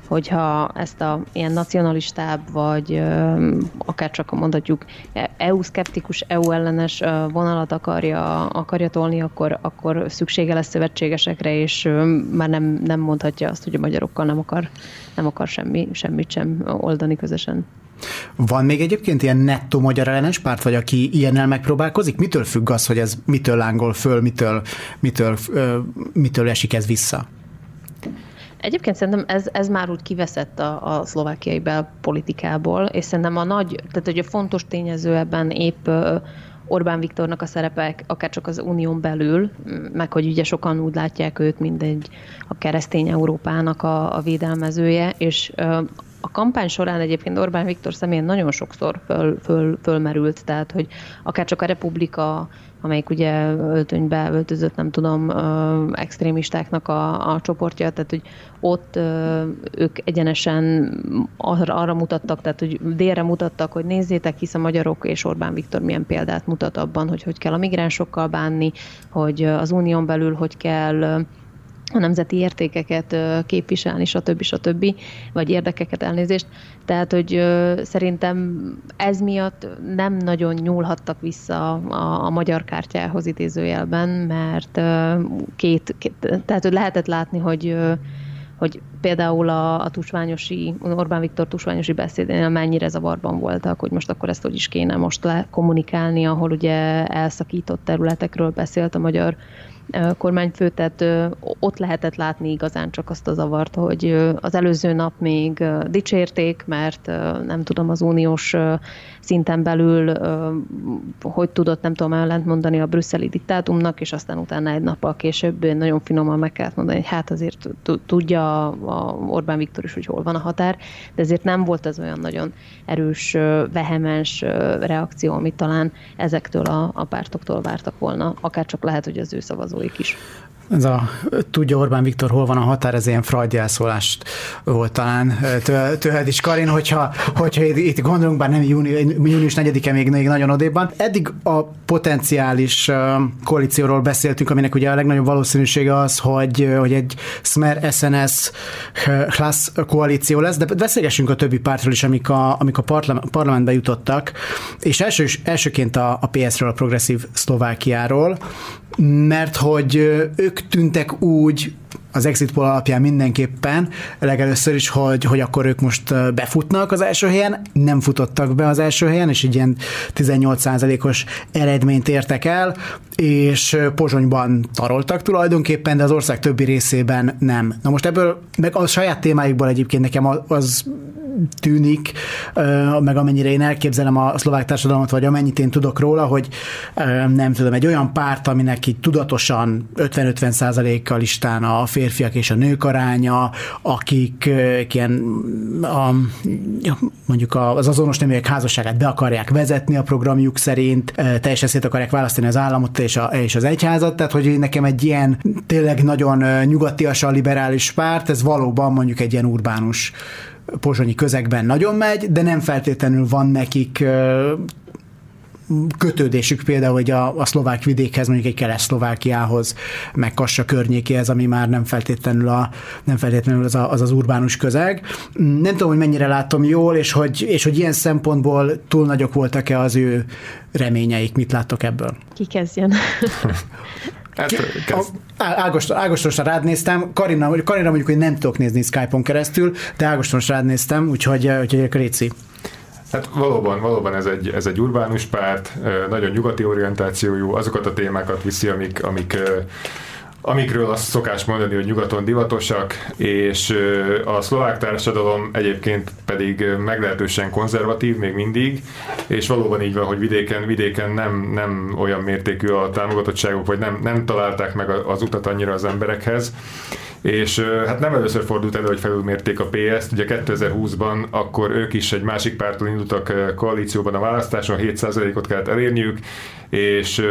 hogyha ezt a ilyen nacionalistább, vagy akár csak mondhatjuk EU-szkeptikus, EU-ellenes vonalat akarja, akarja tolni, akkor, akkor szüksége lesz szövetségesekre, és már nem, nem mondhatja azt, hogy a magyarokkal nem akar, nem akar semmi, semmit sem oldani közösen. Van még egyébként ilyen nettó magyar ellenes párt, vagy aki ilyennel megpróbálkozik? Mitől függ az, hogy ez mitől lángol föl, mitől, mitől, mitől esik ez vissza? Egyébként szerintem ez, ez már úgy kiveszett a, a szlovákiai belpolitikából, és szerintem a nagy, tehát hogy a fontos tényező ebben épp Orbán Viktornak a szerepe, akár csak az unión belül, meg hogy ugye sokan úgy látják őt, mint egy a keresztény Európának a, a védelmezője, és a kampány során egyébként Orbán Viktor személyén nagyon sokszor föl, föl, fölmerült, tehát hogy akár csak a Republika amelyik ugye öltönybe öltözött, nem tudom, extrémistáknak a, a csoportja, tehát hogy ott ők egyenesen arra, arra mutattak, tehát hogy délre mutattak, hogy nézzétek, hisz a magyarok és Orbán Viktor milyen példát mutat abban, hogy hogy kell a migránsokkal bánni, hogy az unión belül hogy kell a nemzeti értékeket képviselni, stb. stb. vagy érdekeket elnézést. Tehát, hogy szerintem ez miatt nem nagyon nyúlhattak vissza a, a magyar kártyához idézőjelben, mert két, két tehát hogy lehetett látni, hogy hogy például a, a tusványosi, Orbán Viktor tusványosi beszédénél mennyire zavarban voltak, hogy most akkor ezt hogy is kéne most le kommunikálni, ahol ugye elszakított területekről beszélt a magyar kormányfő, tehát ott lehetett látni igazán csak azt a zavart, hogy az előző nap még dicsérték, mert nem tudom, az uniós szinten belül hogy tudott, nem tudom, ellent mondani a brüsszeli diktátumnak, és aztán utána egy nappal később nagyon finoman meg kellett mondani, hogy hát azért tudja Orbán Viktor is, hogy hol van a határ, de ezért nem volt ez olyan nagyon erős, vehemens reakció, amit talán ezektől a, a pártoktól vártak volna, akár csak lehet, hogy az ő szavazóik is. Ez a tudja Orbán Viktor, hol van a határ, ez ilyen Freud elszólást volt talán. Tőled is, Karin, hogyha, hogyha itt gondolunk, bár nem júni, június 4-e még, még nagyon odébban. Eddig a potenciális koalícióról beszéltünk, aminek ugye a legnagyobb valószínűsége az, hogy, hogy egy Smer SNS class koalíció lesz, de beszélgessünk a többi pártról is, amik a, amik a parlamentbe jutottak, és első, elsőként a, a PS-ről, a Progresszív Szlovákiáról, mert hogy ők tűntek úgy az exit poll alapján mindenképpen, legelőször is, hogy, hogy akkor ők most befutnak az első helyen, nem futottak be az első helyen, és egy ilyen 18%-os eredményt értek el, és Pozsonyban taroltak tulajdonképpen, de az ország többi részében nem. Na most ebből, meg a saját témáikból egyébként nekem az tűnik, meg amennyire én elképzelem a szlovák társadalmat, vagy amennyit én tudok róla, hogy nem tudom, egy olyan párt, aminek így tudatosan 50-50 százalékkal listán a férfiak és a nők aránya, akik ilyen a, mondjuk az azonos neműek házasságát be akarják vezetni a programjuk szerint, teljesen szét akarják választani az államot és, a, és az egyházat, tehát hogy nekem egy ilyen tényleg nagyon nyugatiasan liberális párt, ez valóban mondjuk egy ilyen urbánus pozsonyi közegben nagyon megy, de nem feltétlenül van nekik kötődésük például hogy a, a szlovák vidékhez, mondjuk egy kelet-szlovákiához, meg Kassa környékéhez, ami már nem feltétlenül, a, nem feltétlenül az, a, az az urbánus közeg. Nem tudom, hogy mennyire látom jól, és hogy, és hogy ilyen szempontból túl nagyok voltak-e az ő reményeik, mit láttok ebből? Ki kezdjen? Ágoston, Ágostonsra rád néztem, Karina, Karina mondjuk, hogy nem tudok nézni Skype-on keresztül, de Ágostonsra rád néztem, úgyhogy, úgyhogy Réci. Hát valóban, valóban ez egy, ez egy urbánus párt, nagyon nyugati orientációjú, azokat a témákat viszi, amik, amik amikről azt szokás mondani, hogy nyugaton divatosak, és a szlovák társadalom egyébként pedig meglehetősen konzervatív még mindig, és valóban így van, hogy vidéken, vidéken nem, nem olyan mértékű a támogatottságok, vagy nem, nem találták meg az utat annyira az emberekhez, és hát nem először fordult elő, hogy felülmérték a PS-t, ugye 2020-ban akkor ők is egy másik pártól indultak koalícióban a választáson, 7%-ot kellett elérniük, és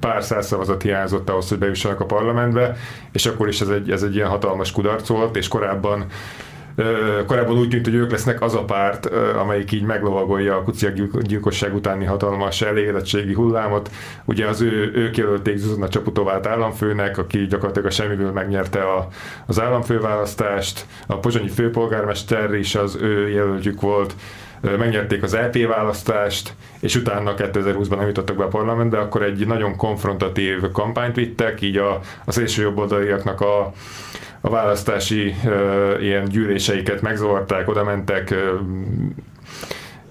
pár száz szavazat hiányzott ahhoz, hogy bejussanak a parlamentbe, és akkor is ez egy, ez egy ilyen hatalmas kudarc volt, és korábban Korábban úgy tűnt, hogy ők lesznek az a párt, amelyik így meglovagolja a kuciak gyilkosság utáni hatalmas elégedettségi hullámot. Ugye az ő, ők jelölték Zuzana Csaputovát államfőnek, aki gyakorlatilag a semmiből megnyerte a, az államfőválasztást. A pozsonyi főpolgármester is az ő jelöltjük volt megnyerték az EP választást, és utána 2020-ban nem jutottak be a parlamentbe, akkor egy nagyon konfrontatív kampányt vittek, így a, a szélső jobboldaliaknak a, a választási uh, ilyen gyűléseiket megzavarták, oda mentek, uh,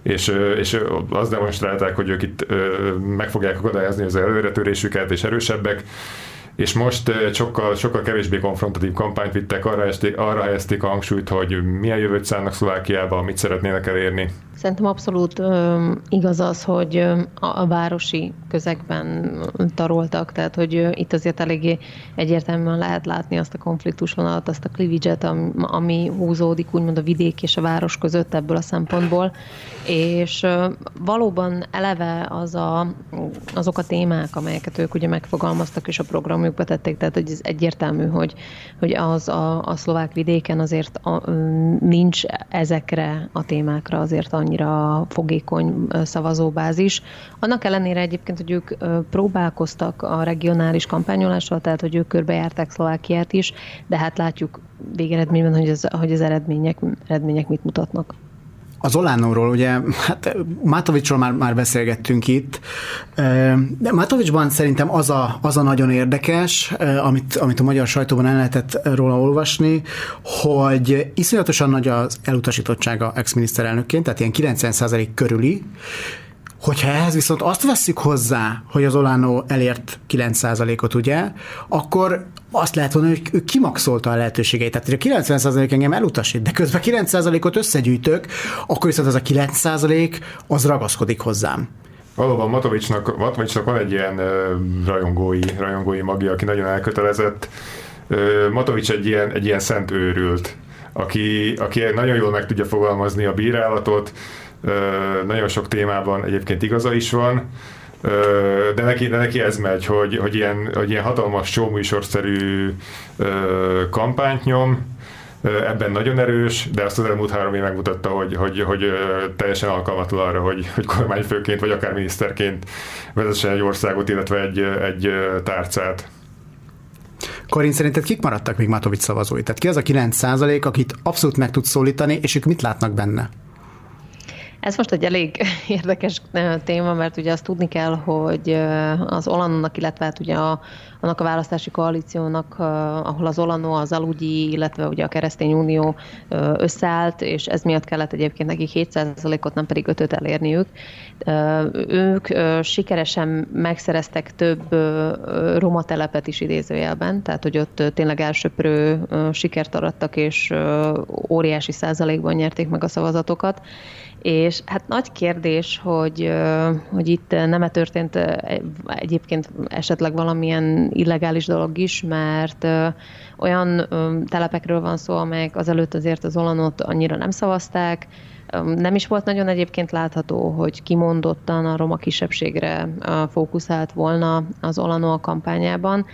és, és azt demonstrálták, hogy ők itt meg fogják akadályozni az előretörésüket, és erősebbek, és most sokkal, sokkal kevésbé konfrontatív kampányt vittek, arra, esték, arra helyezték a hangsúlyt, hogy milyen jövőt szánnak Szlovákiába, mit szeretnének elérni. Szerintem abszolút ö, igaz az, hogy a, a városi közegben taroltak, tehát hogy ö, itt azért eléggé egyértelműen lehet látni azt a konfliktusvonalat, azt a clivage ami, ami húzódik úgymond a vidék és a város között ebből a szempontból, és ö, valóban eleve az a, azok a témák, amelyeket ők ugye megfogalmaztak és a programjukba tették, tehát hogy ez egyértelmű, hogy, hogy az a, a szlovák vidéken azért a, nincs ezekre a témákra azért annyi annyira fogékony szavazóbázis. Annak ellenére egyébként, hogy ők próbálkoztak a regionális kampányolással, tehát hogy ők körbejárták Szlovákiát is, de hát látjuk végeredményben, hogy az, hogy az eredmények, eredmények mit mutatnak. Az Olánóról, ugye, hát Mátovicsról már, már beszélgettünk itt, de Mátovicsban szerintem az a, az a nagyon érdekes, amit, amit a magyar sajtóban el lehetett róla olvasni, hogy iszonyatosan nagy az elutasítottsága ex-miniszterelnökként, tehát ilyen 90% körüli, Hogyha ehhez viszont azt vesszük hozzá, hogy az Olano elért 9%-ot, ugye, akkor azt lehet mondani, hogy ő kimaxolta a lehetőségeit. Tehát, hogy a 90% engem elutasít, de közben 9%-ot összegyűjtök, akkor viszont az a 9% az ragaszkodik hozzám. Valóban Matovicsnak, Matovicsnak van egy ilyen ö, rajongói, rajongói magja, aki nagyon elkötelezett. Ö, Matovics egy ilyen, egy ilyen szent őrült, aki, aki nagyon jól meg tudja fogalmazni a bírálatot, nagyon sok témában egyébként igaza is van, de neki, de neki ez megy, hogy, hogy, ilyen, hogy ilyen hatalmas showműsorszerű kampányt nyom, ebben nagyon erős, de azt az elmúlt három év megmutatta, hogy, hogy, hogy teljesen alkalmatlan arra, hogy, hogy kormányfőként vagy akár miniszterként vezessen egy országot, illetve egy, egy tárcát. Karin, szerinted kik maradtak még Matovics szavazói? Tehát ki az a 9% akit abszolút meg tud szólítani, és ők mit látnak benne? Ez most egy elég érdekes téma, mert ugye azt tudni kell, hogy az Olanonnak, illetve hát ugye a, annak a választási koalíciónak, ahol az Olano, az Alugyi, illetve ugye a Keresztény Unió összeállt, és ez miatt kellett egyébként nekik 7%-ot, nem pedig 5-öt elérniük. Ők sikeresen megszereztek több roma telepet is idézőjelben, tehát hogy ott tényleg elsöprő sikert arattak, és óriási százalékban nyerték meg a szavazatokat. És hát nagy kérdés, hogy, hogy itt nem-e történt egyébként esetleg valamilyen illegális dolog is, mert olyan telepekről van szó, amelyek azelőtt azért az Olanot annyira nem szavazták, nem is volt nagyon egyébként látható, hogy kimondottan a roma kisebbségre fókuszált volna az Olano a kampányában,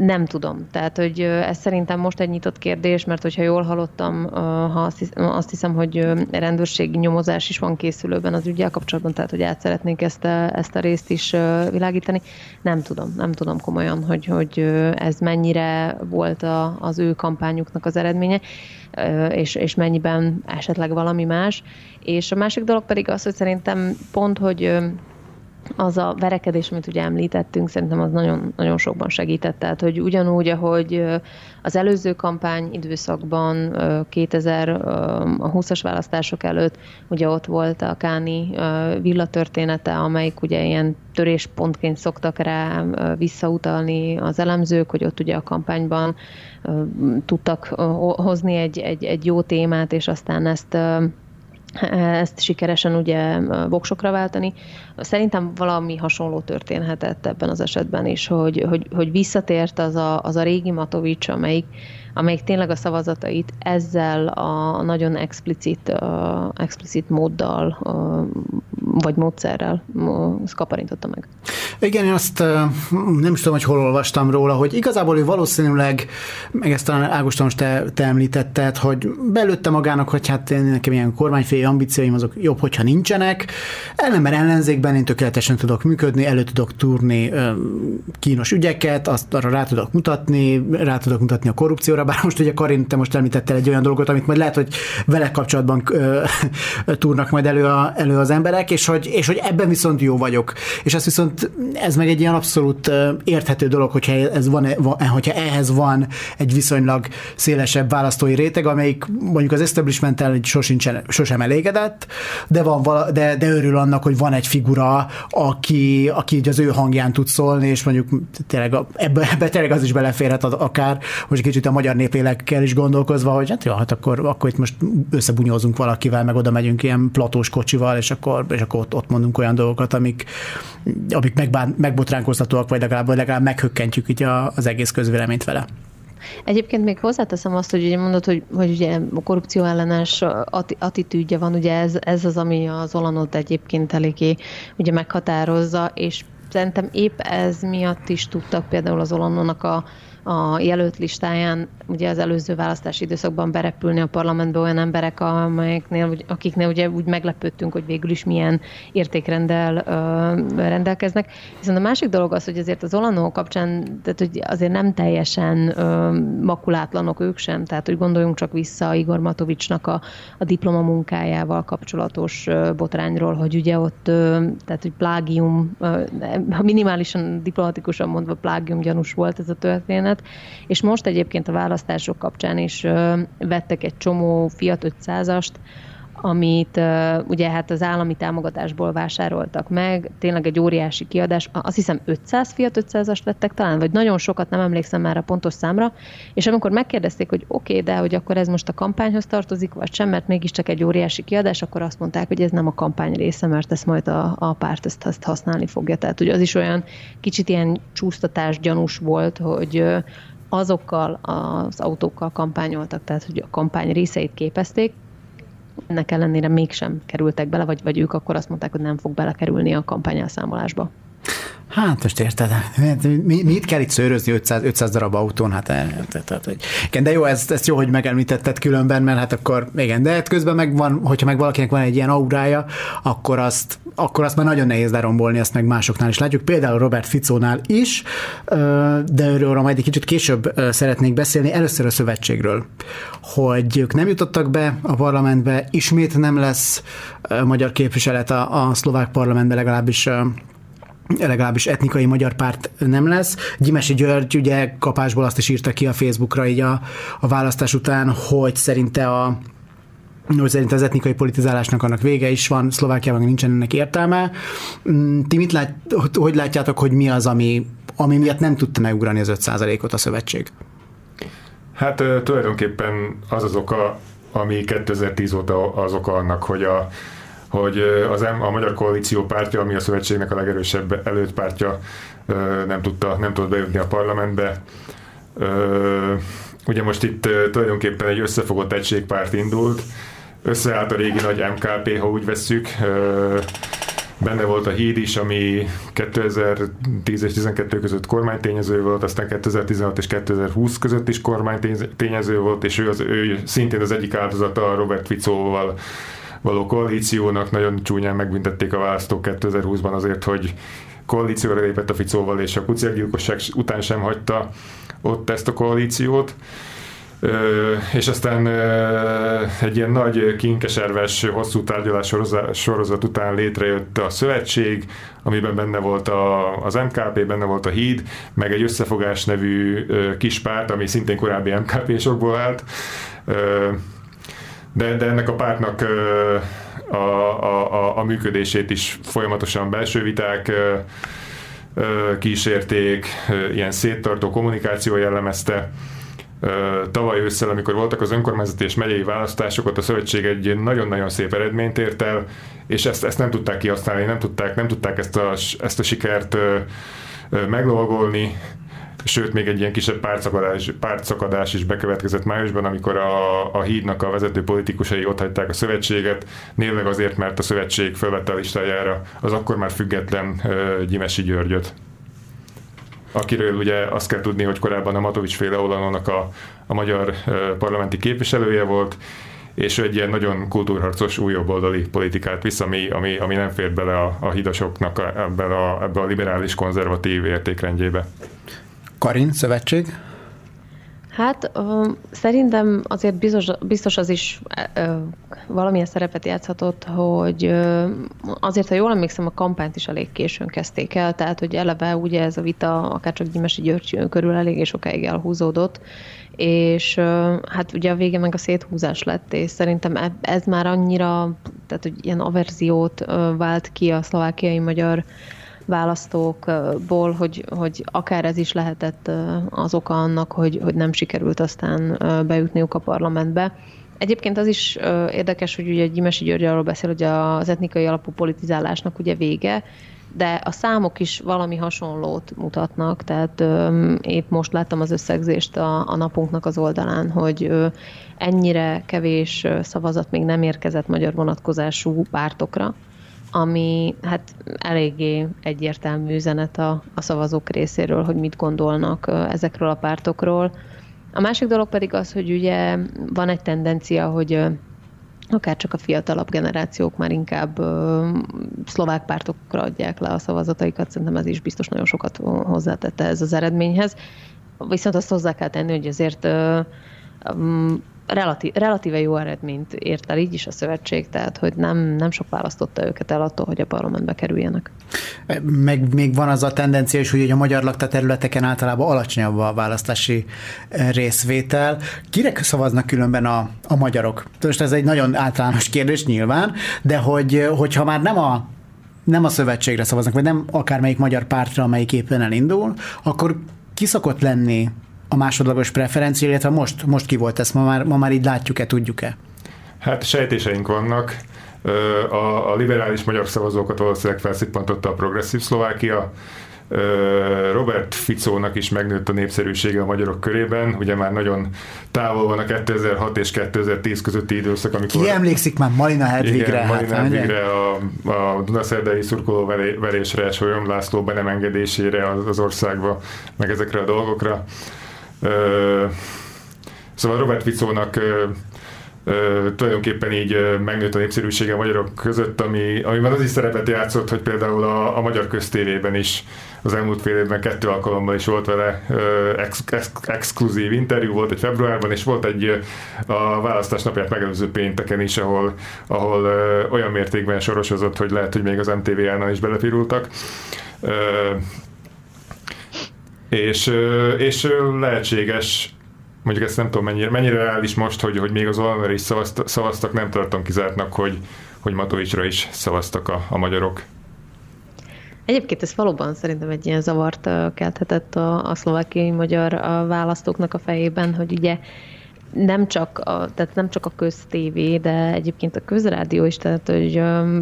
nem tudom. Tehát, hogy ez szerintem most egy nyitott kérdés, mert hogyha jól hallottam, ha azt hiszem, hogy rendőrségi nyomozás is van készülőben az ügyel kapcsolatban, tehát, hogy át szeretnék ezt a, ezt a részt is világítani. Nem tudom, nem tudom komolyan, hogy, hogy ez mennyire volt a, az ő kampányuknak az eredménye, és, és mennyiben esetleg valami más. És a másik dolog pedig az, hogy szerintem pont, hogy az a verekedés, amit ugye említettünk, szerintem az nagyon, nagyon sokban segített. Tehát, hogy ugyanúgy, ahogy az előző kampány időszakban 2020-as választások előtt, ugye ott volt a Káni villa története, amelyik ugye ilyen töréspontként szoktak rá visszautalni az elemzők, hogy ott ugye a kampányban tudtak hozni egy, egy, egy jó témát, és aztán ezt ezt sikeresen ugye voksokra váltani. Szerintem valami hasonló történhetett ebben az esetben is, hogy, hogy, hogy visszatért az a, az a régi Matovics, amelyik, amelyik tényleg a szavazatait ezzel a nagyon explicit, uh, explicit móddal uh, vagy módszerrel uh, kaparintotta meg. Igen, én azt nem is tudom, hogy hol olvastam róla, hogy igazából ő valószínűleg, meg ezt talán Ágoston te, te említetted, hogy belőtte magának, hogy hát én nekem ilyen kormányféi ambícióim azok jobb, hogyha nincsenek. Ellenben ellenzékben én tökéletesen tudok működni, elő tudok túrni kínos ügyeket, azt arra rá tudok mutatni, rá tudok mutatni a korrupcióra, bár most ugye Karin, te most említettél egy olyan dolgot, amit majd lehet, hogy vele kapcsolatban túrnak majd elő, a, elő az emberek, és hogy, és hogy ebben viszont jó vagyok. És ezt viszont ez meg egy ilyen abszolút érthető dolog, hogyha, ez van, hogyha ehhez van egy viszonylag szélesebb választói réteg, amelyik mondjuk az establishment-tel sosem elégedett, de, van vala, de, de örül annak, hogy van egy figura, aki, aki így az ő hangján tud szólni, és mondjuk tényleg ebbe, ebbe tényleg az is beleférhet akár, hogy kicsit a magyar népélekkel is gondolkozva, hogy hát jó, hát akkor, akkor itt most összebunyózunk valakivel, meg oda megyünk ilyen platós kocsival, és akkor, és akkor ott, ott mondunk olyan dolgokat, amik, amik megbán, megbotránkoztatóak, vagy legalább, vagy legalább meghökkentjük így az egész közvéleményt vele. Egyébként még hozzáteszem azt, hogy ugye mondod, hogy, hogy ugye a korrupció ellenes attitűdje van, ugye ez, ez az, ami az Olanot egyébként eléggé ugye meghatározza, és szerintem épp ez miatt is tudtak például az Olanonak a, a jelölt listáján ugye az előző választási időszakban berepülni a parlamentbe olyan emberek, amelyeknél, akiknél ugye úgy meglepődtünk, hogy végül is milyen értékrendel uh, rendelkeznek. Viszont a másik dolog az, hogy azért az Olanó kapcsán, tehát hogy azért nem teljesen uh, makulátlanok ők sem, tehát hogy gondoljunk csak vissza Igor Matovicsnak a, a diplomamunkájával kapcsolatos uh, botrányról, hogy ugye ott, uh, tehát hogy plágium, uh, minimálisan diplomatikusan mondva plágium gyanús volt ez a történet, és most egyébként a választások kapcsán is vettek egy csomó Fiat 500-ast, amit ugye hát az állami támogatásból vásároltak meg, tényleg egy óriási kiadás, azt hiszem 500 Fiat 500-ast vettek talán, vagy nagyon sokat, nem emlékszem már a pontos számra, és amikor megkérdezték, hogy oké, okay, de hogy akkor ez most a kampányhoz tartozik, vagy sem, mert mégiscsak egy óriási kiadás, akkor azt mondták, hogy ez nem a kampány része, mert ezt majd a, a párt ezt, ezt használni fogja. Tehát ugye az is olyan kicsit ilyen csúsztatás gyanús volt, hogy azokkal az autókkal kampányoltak, tehát hogy a kampány részeit képezték, ennek ellenére mégsem kerültek bele, vagy, vagy ők akkor azt mondták, hogy nem fog belekerülni a kampányelszámolásba. Hát most érted, mi, mit kell itt szőrözni 500, 500 darab autón? Hát, tehát, hogy, igen, de jó, ezt, ezt jó, hogy megemlítetted különben, mert hát akkor igen, de hát közben meg van, hogyha meg valakinek van egy ilyen aurája, akkor azt, akkor azt már nagyon nehéz lerombolni, ezt meg másoknál is látjuk, például Robert Ficónál is, de őről majd egy kicsit később szeretnék beszélni, először a szövetségről, hogy ők nem jutottak be a parlamentbe, ismét nem lesz magyar képviselet a, a szlovák parlamentbe, legalábbis legalábbis etnikai magyar párt nem lesz. Gyimesi György ugye kapásból azt is írta ki a Facebookra így a, a választás után, hogy szerinte a hogy szerint az etnikai politizálásnak annak vége is van, Szlovákiában nincsen ennek értelme. Mm, ti mit lát, hogy látjátok, hogy mi az, ami, ami miatt nem tudta megugrani az 5%-ot a szövetség? Hát tulajdonképpen az az oka, ami 2010 óta az oka annak, hogy a hogy az a Magyar Koalíció pártja, ami a szövetségnek a legerősebb előtt pártja, nem tudta, nem tudott bejutni a parlamentbe. Ugye most itt tulajdonképpen egy összefogott egységpárt indult, összeállt a régi nagy MKP, ha úgy vesszük, Benne volt a híd is, ami 2010 és 12 között kormánytényező volt, aztán 2016 és 2020 között is kormánytényező volt, és ő, az, ő szintén az egyik áldozata a Robert Ficóval való koalíciónak. Nagyon csúnyán megbüntették a választók 2020-ban azért, hogy koalícióra lépett a Ficóval, és a kuciakgyilkosság után sem hagyta ott ezt a koalíciót. Ö, és aztán ö, egy ilyen nagy kinkeserves, hosszú tárgyalás sorozat után létrejött a szövetség, amiben benne volt a, az MKP, benne volt a HÍD, meg egy összefogás nevű ö, kis párt, ami szintén korábbi MKP-sokból állt. Ö, de, de ennek a pártnak a, a, a, a működését is folyamatosan belső viták kísérték, ilyen széttartó kommunikáció jellemezte. Tavaly ősszel, amikor voltak az önkormányzati és megyei választások, ott a szövetség egy nagyon-nagyon szép eredményt ért el, és ezt, ezt nem tudták kihasználni, nem tudták, nem tudták ezt a, ezt a sikert meglovagolni, sőt még egy ilyen kisebb pártszakadás, pártszakadás is bekövetkezett májusban, amikor a, a hídnak a vezető politikusai ott hagyták a szövetséget, névleg azért, mert a szövetség felvette a listájára az akkor már független uh, Gyimesi Györgyöt akiről ugye azt kell tudni, hogy korábban a Matovics féle Olanónak a, a magyar parlamenti képviselője volt, és egy ilyen nagyon kultúrharcos újobboldali politikát visz, ami, ami, ami nem fér bele a, a hidasoknak ebbe, a, ebbe a liberális konzervatív értékrendjébe. Karin Szövetség? Hát szerintem azért biztos, biztos az is valamilyen szerepet játszhatott, hogy azért, ha jól emlékszem, a kampányt is elég későn kezdték el, tehát hogy eleve ugye ez a vita akár csak Gyimesi György körül eléggé sokáig elhúzódott, és hát ugye a vége meg a széthúzás lett, és szerintem ez már annyira, tehát hogy ilyen averziót vált ki a szlovákiai magyar választókból, hogy, hogy akár ez is lehetett az oka annak, hogy, hogy nem sikerült aztán bejutniuk a parlamentbe. Egyébként az is érdekes, hogy ugye Gyimesi György arról beszél, hogy az etnikai alapú politizálásnak ugye vége, de a számok is valami hasonlót mutatnak, tehát ö, épp most láttam az összegzést a, a napunknak az oldalán, hogy ö, ennyire kevés szavazat még nem érkezett magyar vonatkozású pártokra, ami hát eléggé egyértelmű üzenet a, a szavazók részéről, hogy mit gondolnak ezekről a pártokról. A másik dolog pedig az, hogy ugye van egy tendencia, hogy akár csak a fiatalabb generációk már inkább ö, szlovák pártokra adják le a szavazataikat, szerintem ez is biztos nagyon sokat hozzátette ez az eredményhez. Viszont azt hozzá kell tenni, hogy azért relatív, relatíve jó eredményt ért el így is a szövetség, tehát hogy nem, nem sok választotta őket el attól, hogy a parlamentbe kerüljenek. Meg még van az a tendencia is, hogy a magyar lakta területeken általában alacsonyabb a választási eh, részvétel. Kire szavaznak különben a, a magyarok? Most ez egy nagyon általános kérdés nyilván, de hogy, hogyha már nem a nem a szövetségre szavaznak, vagy nem akármelyik magyar pártra, amelyik éppen elindul, akkor ki szokott lenni a másodlagos preferencia, illetve most, most ki volt ezt, ma már, ma már így látjuk-e, tudjuk-e? Hát sejtéseink vannak. A, a liberális magyar szavazókat valószínűleg felszippantotta a progresszív Szlovákia, Robert Ficónak is megnőtt a népszerűsége a magyarok körében, ugye már nagyon távol van a 2006 és 2010 közötti időszak, amikor... Ki emlékszik már Malina Hedvigre? Igen, Malina hát, Hedvigre, a, a Dunaszerdei szurkoló verésre, Solyom László be nem engedésére az, az országba, meg ezekre a dolgokra. Szóval Robert Ficónak tulajdonképpen így megnőtt a népszerűsége a magyarok között, ami, amiben az is szerepet játszott, hogy például a, a magyar köztévében is az elmúlt fél évben kettő alkalommal is volt vele ex, ex, exkluzív interjú, volt egy februárban, és volt egy a választás napját megelőző pénteken is, ahol, ahol olyan mértékben sorosozott, hogy lehet, hogy még az MTV-nál is belefirultak és, és lehetséges, mondjuk ezt nem tudom mennyire, mennyire reális most, hogy, hogy még az Olmer is szavaztak, szavaztak, nem tartom kizártnak, hogy, hogy Matovicsra is szavaztak a, a magyarok. Egyébként ez valóban szerintem egy ilyen zavart kelthetett a, a szlovákiai magyar választóknak a fejében, hogy ugye nem csak a, tehát nem csak a köztévé, de egyébként a közrádió is, tehát hogy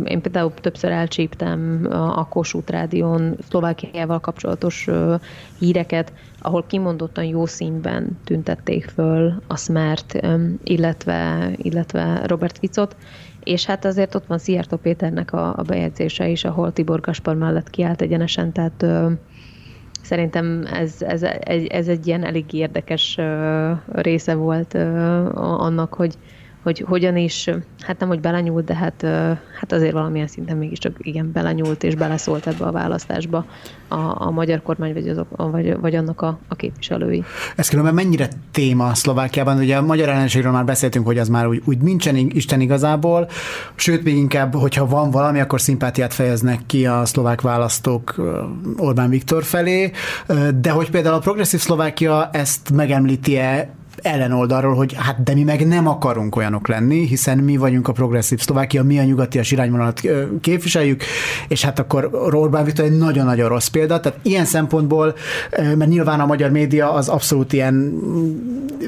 én például többször elcsíptem a, Kossuth rádión Szlovákiával kapcsolatos híreket, ahol kimondottan jó színben tüntették föl a Smert, illetve, illetve Robert Ficot, és hát azért ott van Szijjártó Péternek a, a bejegyzése is, ahol Tibor Gaspar mellett kiállt egyenesen, tehát Szerintem ez, ez, ez egy ilyen elég érdekes része volt annak, hogy, hogy hogyan is, hát nem, hogy belenyúlt, de hát, hát azért valamilyen szinten mégiscsak igen, belenyúlt és beleszólt ebbe a választásba a, a magyar kormány, vagy, azok, vagy, vagy annak a, a képviselői. Ez különben mennyire téma Szlovákiában? Ugye a magyar ellenségről már beszéltünk, hogy az már úgy, úgy nincsen Isten igazából, sőt, még inkább, hogyha van valami, akkor szimpátiát fejeznek ki a szlovák választók Orbán Viktor felé, de hogy például a progresszív Szlovákia ezt megemlíti-e ellenoldalról, hogy hát de mi meg nem akarunk olyanok lenni, hiszen mi vagyunk a progresszív Szlovákia, mi a nyugatias irányvonalat képviseljük, és hát akkor Orbán Viktor egy nagyon-nagyon rossz példa, tehát ilyen szempontból, mert nyilván a magyar média az abszolút ilyen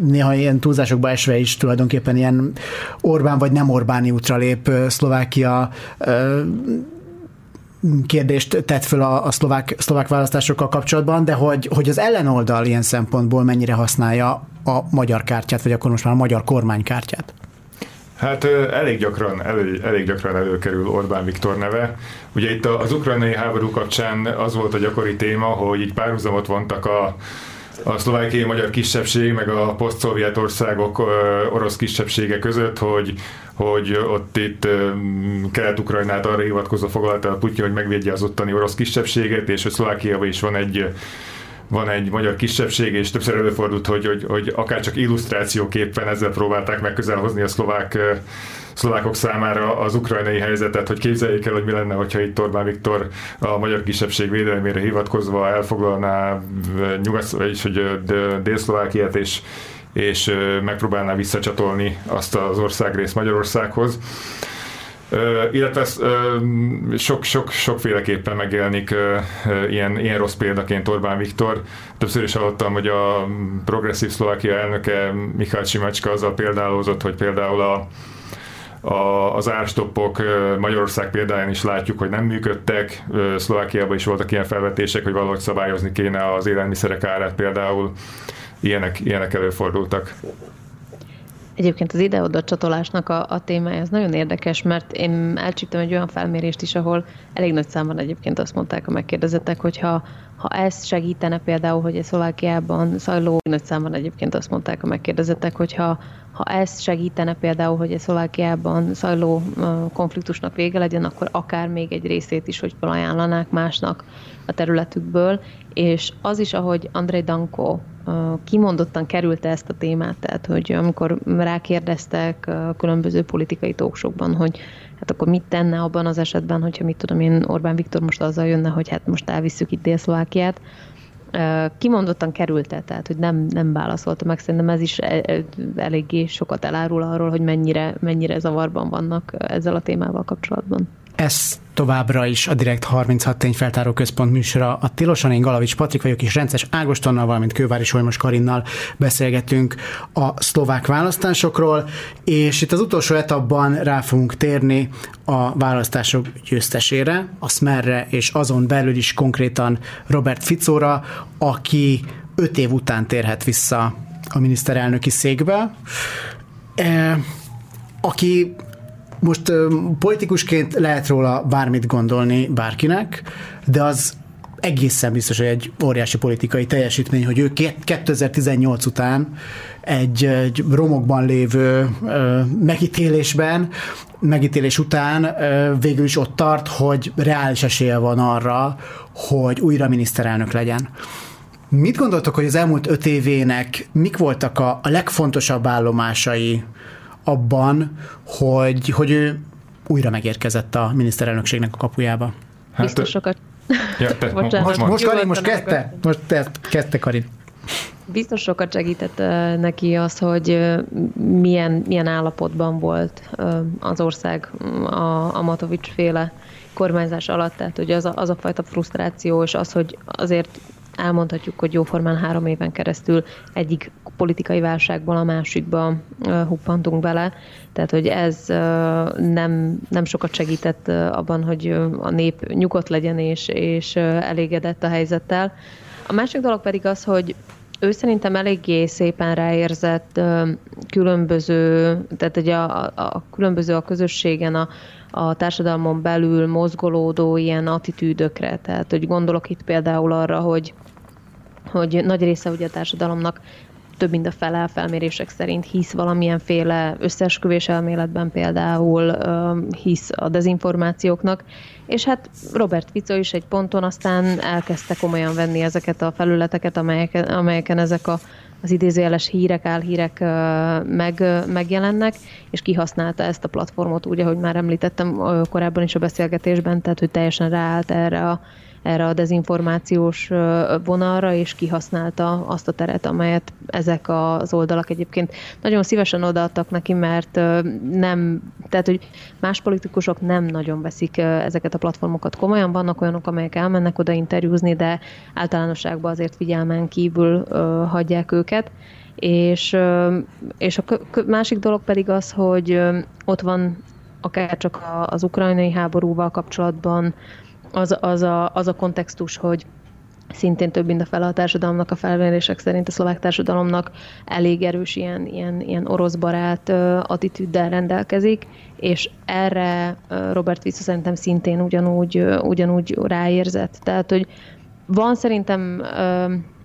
néha ilyen túlzásokba esve is tulajdonképpen ilyen Orbán vagy nem Orbáni útra lép Szlovákia kérdést tett föl a, a szlovák, szlovák választásokkal kapcsolatban, de hogy, hogy az ellenoldal ilyen szempontból mennyire használja a magyar kártyát, vagy akkor most már a magyar kormánykártyát? Hát elég gyakran, elég, elég gyakran előkerül Orbán Viktor neve. Ugye itt az ukrajnai háború kapcsán az volt a gyakori téma, hogy így párhuzamot vontak a, a szlovákiai magyar kisebbség, meg a poszt országok orosz kisebbsége között, hogy, hogy ott itt Kelet-Ukrajnát arra hivatkozva foglalta a Putyin, hogy megvédje az ottani orosz kisebbséget, és hogy Szlovákiában is van egy van egy magyar kisebbség, és többször előfordult, hogy, hogy, hogy akár csak illusztrációképpen ezzel próbálták megközelhozni a szlovák, szlovákok számára az ukrajnai helyzetet, hogy képzeljék el, hogy mi lenne, hogyha itt Orbán Viktor a magyar kisebbség védelmére hivatkozva elfoglalná nyugat, vagyis hogy Dél-Szlovákiát, és, és megpróbálná visszacsatolni azt az országrészt Magyarországhoz. Illetve uh, sok, sok, sokféleképpen megjelenik ilyen, ilyen rossz példaként Orbán Viktor. Többször is hallottam, hogy a progresszív Szlovákia elnöke Mihály Simacska azzal példálózott, hogy például a, a, az árstoppok Magyarország példáján is látjuk, hogy nem működtek. Szlovákiában is voltak ilyen felvetések, hogy valahogy szabályozni kéne az élelmiszerek árát például. Ilyenek, ilyenek előfordultak. Egyébként az ide-oda csatolásnak a, a témája ez nagyon érdekes, mert én elcsíptem egy olyan felmérést is, ahol elég nagy számban egyébként azt mondták a megkérdezettek, hogyha ha ez segítene például, hogy a Szlovákiában zajló, nagy számban egyébként azt mondták a megkérdezettek, hogyha ha ez segítene például, hogy a Szlovákiában zajló konfliktusnak vége legyen, akkor akár még egy részét is, hogy felajánlanák másnak a területükből, és az is, ahogy Andrei Danko kimondottan kerülte ezt a témát, tehát hogy amikor rákérdeztek különböző politikai tóksokban, hogy hát akkor mit tenne abban az esetben, hogyha mit tudom én, Orbán Viktor most azzal jönne, hogy hát most elvisszük itt Dél-Szlovákiát, kimondottan kerülte, tehát hogy nem, nem válaszolta meg. Szerintem ez is e, e, eléggé sokat elárul arról, hogy mennyire, mennyire zavarban vannak ezzel a témával kapcsolatban. Ez továbbra is a Direkt 36 tényfeltáró központ műsora. A Tilosan én Galavics Patrik vagyok, és Rences Ágostonnal, valamint Kővári Solymos Karinnal beszélgetünk a szlovák választásokról, és itt az utolsó etapban rá fogunk térni a választások győztesére, a Smerre, és azon belül is konkrétan Robert Ficóra, aki öt év után térhet vissza a miniszterelnöki székbe, e, aki most politikusként lehet róla bármit gondolni bárkinek, de az egészen biztos, hogy egy óriási politikai teljesítmény, hogy ő 2018 után egy, egy romokban lévő ö, megítélésben, megítélés után ö, végül is ott tart, hogy reális esélye van arra, hogy újra miniszterelnök legyen. Mit gondoltok, hogy az elmúlt öt évének mik voltak a, a legfontosabb állomásai abban, hogy, hogy ő újra megérkezett a miniszterelnökségnek a kapujába. Hát, Biztos sokat. Ja, te, Bocsánat, most, most, Karin, most kezdte? Most te, kezdte Karin. Biztos sokat segített neki az, hogy milyen, milyen állapotban volt az ország a, a Matovics féle kormányzás alatt, tehát hogy az a, az a fajta frusztráció, és az, hogy azért elmondhatjuk, hogy jóformán három éven keresztül egyik politikai válságból a másikba huppantunk bele. Tehát, hogy ez nem, nem sokat segített abban, hogy a nép nyugodt legyen és, és elégedett a helyzettel. A másik dolog pedig az, hogy ő szerintem eléggé szépen ráérzett különböző, tehát ugye a, a, a különböző a közösségen, a, a társadalmon belül mozgolódó ilyen attitűdökre. Tehát, hogy gondolok itt például arra, hogy hogy nagy része ugye a társadalomnak több mint a fele felmérések szerint hisz valamilyenféle összeesküvés elméletben például, hisz a dezinformációknak, és hát Robert Fico is egy ponton aztán elkezdte komolyan venni ezeket a felületeket, amelyeken, amelyeken ezek a az idézőjeles hírek, álhírek meg, megjelennek, és kihasználta ezt a platformot, úgy, ahogy már említettem korábban is a beszélgetésben, tehát hogy teljesen ráállt erre a erre a dezinformációs vonalra, és kihasználta azt a teret, amelyet ezek az oldalak egyébként nagyon szívesen odaadtak neki, mert nem, tehát hogy más politikusok nem nagyon veszik ezeket a platformokat komolyan, vannak olyanok, amelyek elmennek oda interjúzni, de általánosságban azért figyelmen kívül hagyják őket. És, és a másik dolog pedig az, hogy ott van akár csak az ukrajnai háborúval kapcsolatban az, az, a, az a kontextus, hogy szintén több mint a fele a társadalomnak, a felmérések szerint a szlovák társadalomnak elég erős ilyen, ilyen, ilyen oroszbarát attitűddel rendelkezik, és erre Robert Fico szerintem szintén ugyanúgy, ugyanúgy ráérzett. Tehát, hogy van szerintem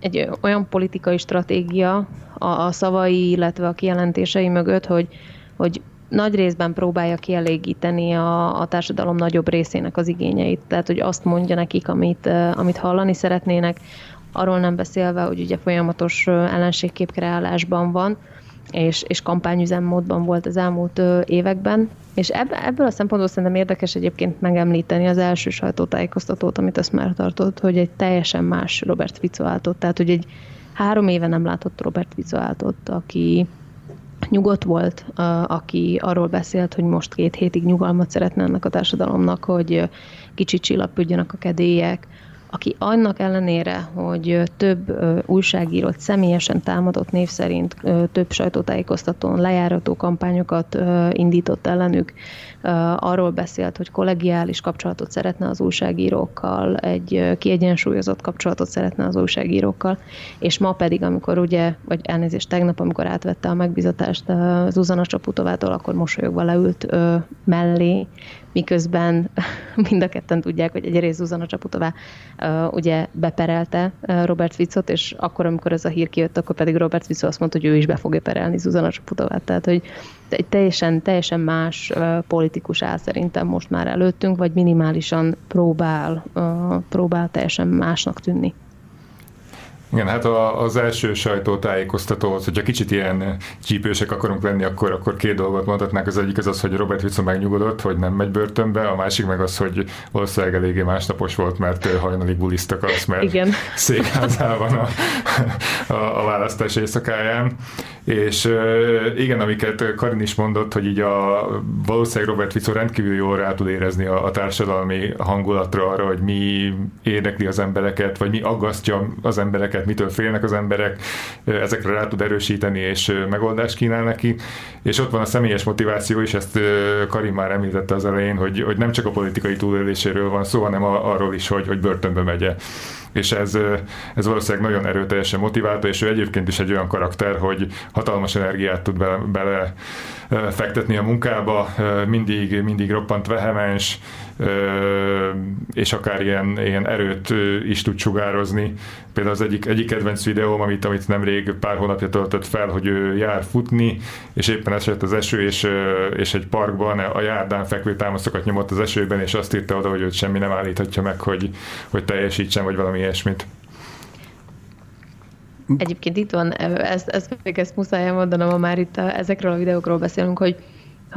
egy olyan politikai stratégia a, a szavai, illetve a kijelentései mögött, hogy, hogy nagy részben próbálja kielégíteni a, a társadalom nagyobb részének az igényeit. Tehát, hogy azt mondja nekik, amit, amit hallani szeretnének, arról nem beszélve, hogy ugye folyamatos ellenségképkreálásban van, és, és kampányüzemmódban volt az elmúlt években. És ebb, ebből a szempontból szerintem érdekes egyébként megemlíteni az első sajtótájékoztatót, amit azt már tartott, hogy egy teljesen más Robert Fico álltott. Tehát, hogy egy három éve nem látott Robert Fico álltott, aki, nyugodt volt, aki arról beszélt, hogy most két hétig nyugalmat szeretne ennek a társadalomnak, hogy kicsit csillapodjanak a kedélyek, aki annak ellenére, hogy több újságírót személyesen támadott név szerint több sajtótájékoztatón lejárató kampányokat indított ellenük, arról beszélt, hogy kollegiális kapcsolatot szeretne az újságírókkal, egy kiegyensúlyozott kapcsolatot szeretne az újságírókkal, és ma pedig, amikor ugye, vagy elnézést tegnap, amikor átvette a megbizatást Zuzana Csaputovától, akkor mosolyogva leült mellé, miközben mind a ketten tudják, hogy egyrészt Zuzana Csaputová uh, ugye beperelte Robert Ficot, és akkor, amikor ez a hír kijött, akkor pedig Robert Fico azt mondta, hogy ő is be fogja perelni Zuzana Csaputovát. Tehát, hogy egy teljesen, teljesen más politikus áll szerintem most már előttünk, vagy minimálisan próbál, próbál teljesen másnak tűnni. Igen, hát az első sajtótájékoztatóhoz, hogyha kicsit ilyen csípősek akarunk lenni, akkor, akkor két dolgot mondhatnánk. Az egyik az az, hogy Robert Fico megnyugodott, hogy nem megy börtönbe, a másik meg az, hogy valószínűleg eléggé másnapos volt, mert hajnalig bulisztak az, mert Igen. székházában a, a, a választás éjszakáján. És igen, amiket Karin is mondott, hogy így a valószínűleg Robert Fico rendkívül jól rá tud érezni a, a társadalmi hangulatra arra, hogy mi érdekli az embereket, vagy mi aggasztja az embereket, mitől félnek az emberek, ezekre rá tud erősíteni, és megoldást kínál neki. És ott van a személyes motiváció is, ezt Karin már említette az elején, hogy, hogy nem csak a politikai túléléséről van szó, hanem arról is, hogy, hogy börtönbe megye és ez, ez valószínűleg nagyon erőteljesen motiválta, és ő egyébként is egy olyan karakter, hogy hatalmas energiát tud bele, bele fektetni a munkába, mindig, mindig roppant vehemens, és akár ilyen, ilyen erőt is tud sugározni. Például az egyik, egyik kedvenc videóm, amit, amit nemrég pár hónapja töltött fel, hogy ő jár futni, és éppen esett az eső, és, és egy parkban a járdán fekvő támaszokat nyomott az esőben, és azt írta oda, hogy őt semmi nem állíthatja meg, hogy, hogy teljesítsen, vagy valami ilyesmit. Egyébként itt van, ezt, ezt, ezt muszáj elmondanom, ha már itt a, ezekről a videókról beszélünk, hogy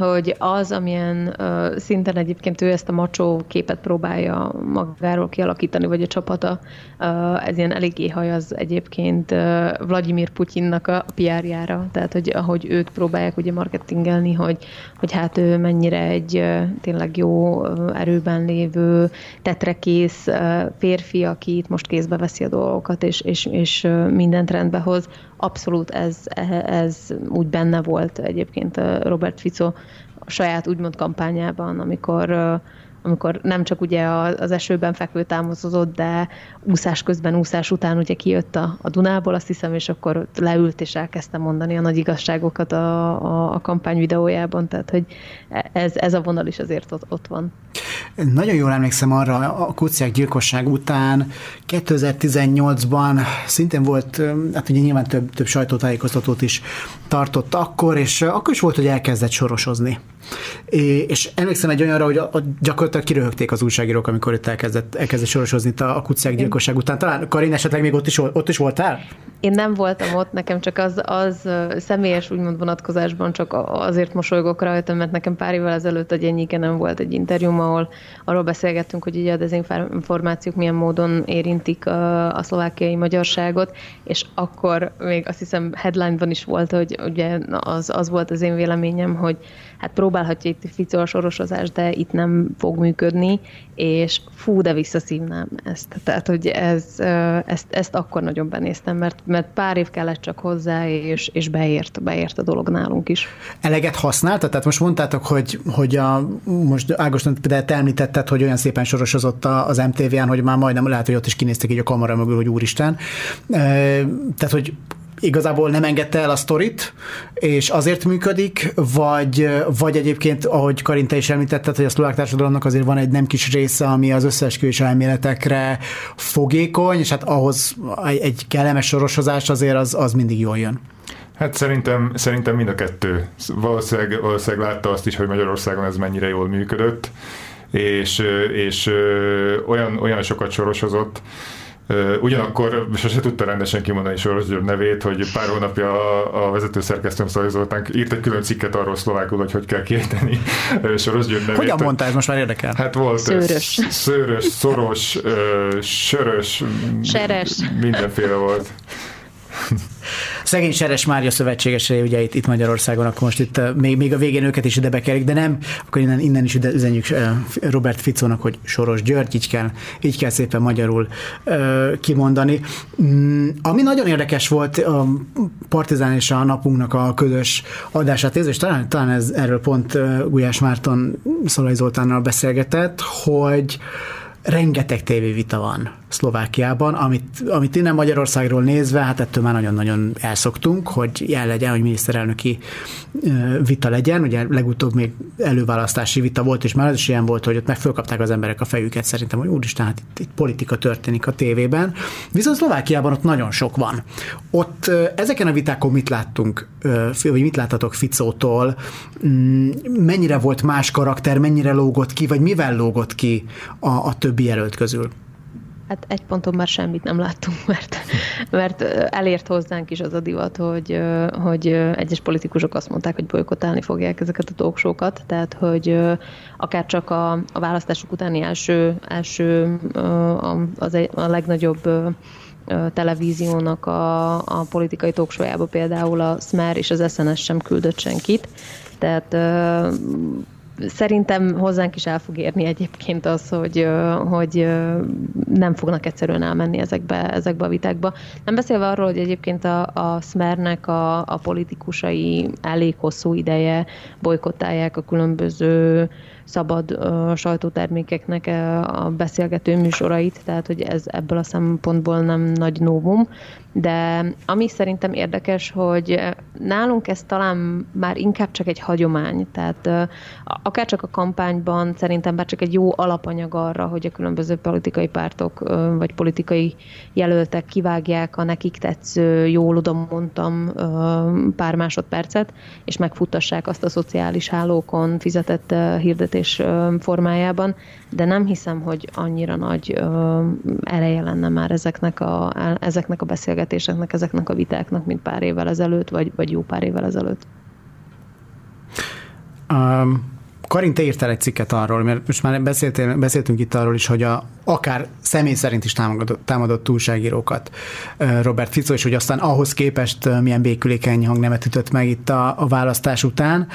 hogy az, amilyen uh, szinten egyébként ő ezt a macsó képet próbálja magáról kialakítani, vagy a csapata, uh, ez ilyen eléggé haj az egyébként uh, Vladimir Putyinnak a PR-jára, tehát hogy ahogy őt próbálják ugye marketingelni, hogy, hogy hát ő mennyire egy uh, tényleg jó uh, erőben lévő, tetrekész uh, férfi, aki itt most kézbe veszi a dolgokat, és, és, és mindent rendbe hoz, abszolút ez, ez úgy benne volt egyébként Robert Fico a saját úgymond kampányában, amikor amikor nem csak ugye az esőben fekvő támozott, de úszás közben, úszás után ugye kijött a, a Dunából, azt hiszem, és akkor leült és elkezdte mondani a nagy igazságokat a, a, a kampány videójában, tehát hogy ez, ez a vonal is azért ott, ott van. Nagyon jól emlékszem arra, a kuciák gyilkosság után 2018-ban szintén volt, hát ugye nyilván több, több sajtótájékoztatót is tartott akkor, és akkor is volt, hogy elkezdett sorosozni. És emlékszem egy olyanra, hogy a, a, gyakorlatilag kiröhögték az újságírók, amikor itt elkezdett, elkezdett sorosozni a, a kuciák gyilkosság után. Talán Karin esetleg még ott is, ott is voltál? Én nem voltam ott, nekem csak az, az személyes úgymond vonatkozásban csak azért mosolygok rajta, mert nekem pár évvel ezelőtt a Gyennyike nem volt egy interjúm, ahol arról beszélgettünk, hogy ugye a dezinformációk milyen módon érintik a, a szlovákiai magyarságot, és akkor még azt hiszem headline-ban is volt, hogy ugye az, az volt az én véleményem, hogy hát próbálhatja itt Fico a sorosozás, de itt nem fog működni, és fú, de visszaszívnám ezt. Tehát, hogy ez, ezt, ezt akkor nagyon benéztem, mert, mert pár év kellett csak hozzá, és, és beért, beért a dolog nálunk is. Eleget használta? Tehát most mondtátok, hogy, hogy a, most Ágoston például te említetted, hogy olyan szépen sorosozott az MTV-n, hogy már majdnem lehet, hogy ott is kinéztek így a kamera mögül, hogy úristen. Tehát, hogy igazából nem engedte el a sztorit, és azért működik, vagy, vagy egyébként, ahogy Karin te is említetted, hogy a szlovák társadalomnak azért van egy nem kis része, ami az összeesküvés elméletekre fogékony, és hát ahhoz egy kellemes sorosozás azért az, az mindig jól jön. Hát szerintem, szerintem mind a kettő. Valószínűleg, valószínűleg látta azt is, hogy Magyarországon ez mennyire jól működött, és, és olyan, olyan sokat sorosozott, Ugyanakkor sose tudta rendesen kimondani Soros György nevét, hogy pár hónapja a, a vezető szerkesztőm Zoltán írt egy külön cikket arról szlovákul, hogy hogy kell kiejteni Soros György nevét. Hogyan mondta ez most már érdekel? Hát volt szőrös, szőrös szoros, sörös, seres. Mindenféle volt. Szegény Seres Mária szövetségesei, ugye itt, itt Magyarországon, akkor most itt még, még a végén őket is ide bekerik, de nem, akkor innen, innen is ide üzenjük Robert Ficónak, hogy Soros György, így kell, így kell szépen magyarul kimondani. Mm, ami nagyon érdekes volt a Partizán és a napunknak a közös adását és talán, talán ez, erről pont Gulyás Márton Szolai Zoltánnal beszélgetett, hogy rengeteg tévévita van Szlovákiában, amit, amit innen Magyarországról nézve, hát ettől már nagyon-nagyon elszoktunk, hogy jel legyen, hogy miniszterelnöki vita legyen. Ugye legutóbb még előválasztási vita volt, és már az is ilyen volt, hogy ott meg fölkapták az emberek a fejüket szerintem, hogy úristen, hát itt, itt politika történik a tévében. Viszont Szlovákiában ott nagyon sok van. Ott ezeken a vitákon mit láttunk, vagy mit láttatok Ficótól, mm, mennyire volt más karakter, mennyire lógott ki, vagy mivel lógott ki a, a többi jelölt közül? Hát egy ponton már semmit nem láttunk, mert, mert elért hozzánk is az a divat, hogy, hogy egyes politikusok azt mondták, hogy bolykotálni fogják ezeket a talkshow-kat, tehát hogy akár csak a, a választások utáni első, első az egy, a legnagyobb televíziónak a, a politikai talkshow például a Smer és az SNS sem küldött senkit, tehát szerintem hozzánk is el fog érni egyébként az, hogy, hogy nem fognak egyszerűen elmenni ezekbe, ezekbe a vitákba. Nem beszélve arról, hogy egyébként a, a Smernek a, a politikusai elég hosszú ideje bolykottálják a különböző szabad uh, sajtótermékeknek uh, a beszélgető műsorait, tehát hogy ez ebből a szempontból nem nagy novum, de ami szerintem érdekes, hogy nálunk ez talán már inkább csak egy hagyomány, tehát uh, akár csak a kampányban szerintem már csak egy jó alapanyag arra, hogy a különböző politikai pártok uh, vagy politikai jelöltek kivágják a nekik tetsző, jól oda mondtam pár másodpercet, és megfuttassák azt a szociális hálókon fizetett hirdetés formájában, de nem hiszem, hogy annyira nagy ereje lenne már ezeknek a, ezeknek a beszélgetéseknek, ezeknek a vitáknak, mint pár évvel ezelőtt, vagy, vagy jó pár évvel ezelőtt. Um, Karin, te írtál egy cikket arról, mert most már beszéltél, beszéltünk itt arról is, hogy a, akár személy szerint is támadott, támadott túlságírókat Robert Fico, és hogy aztán ahhoz képest milyen békülékeny hangnemet ütött meg itt a, a választás után,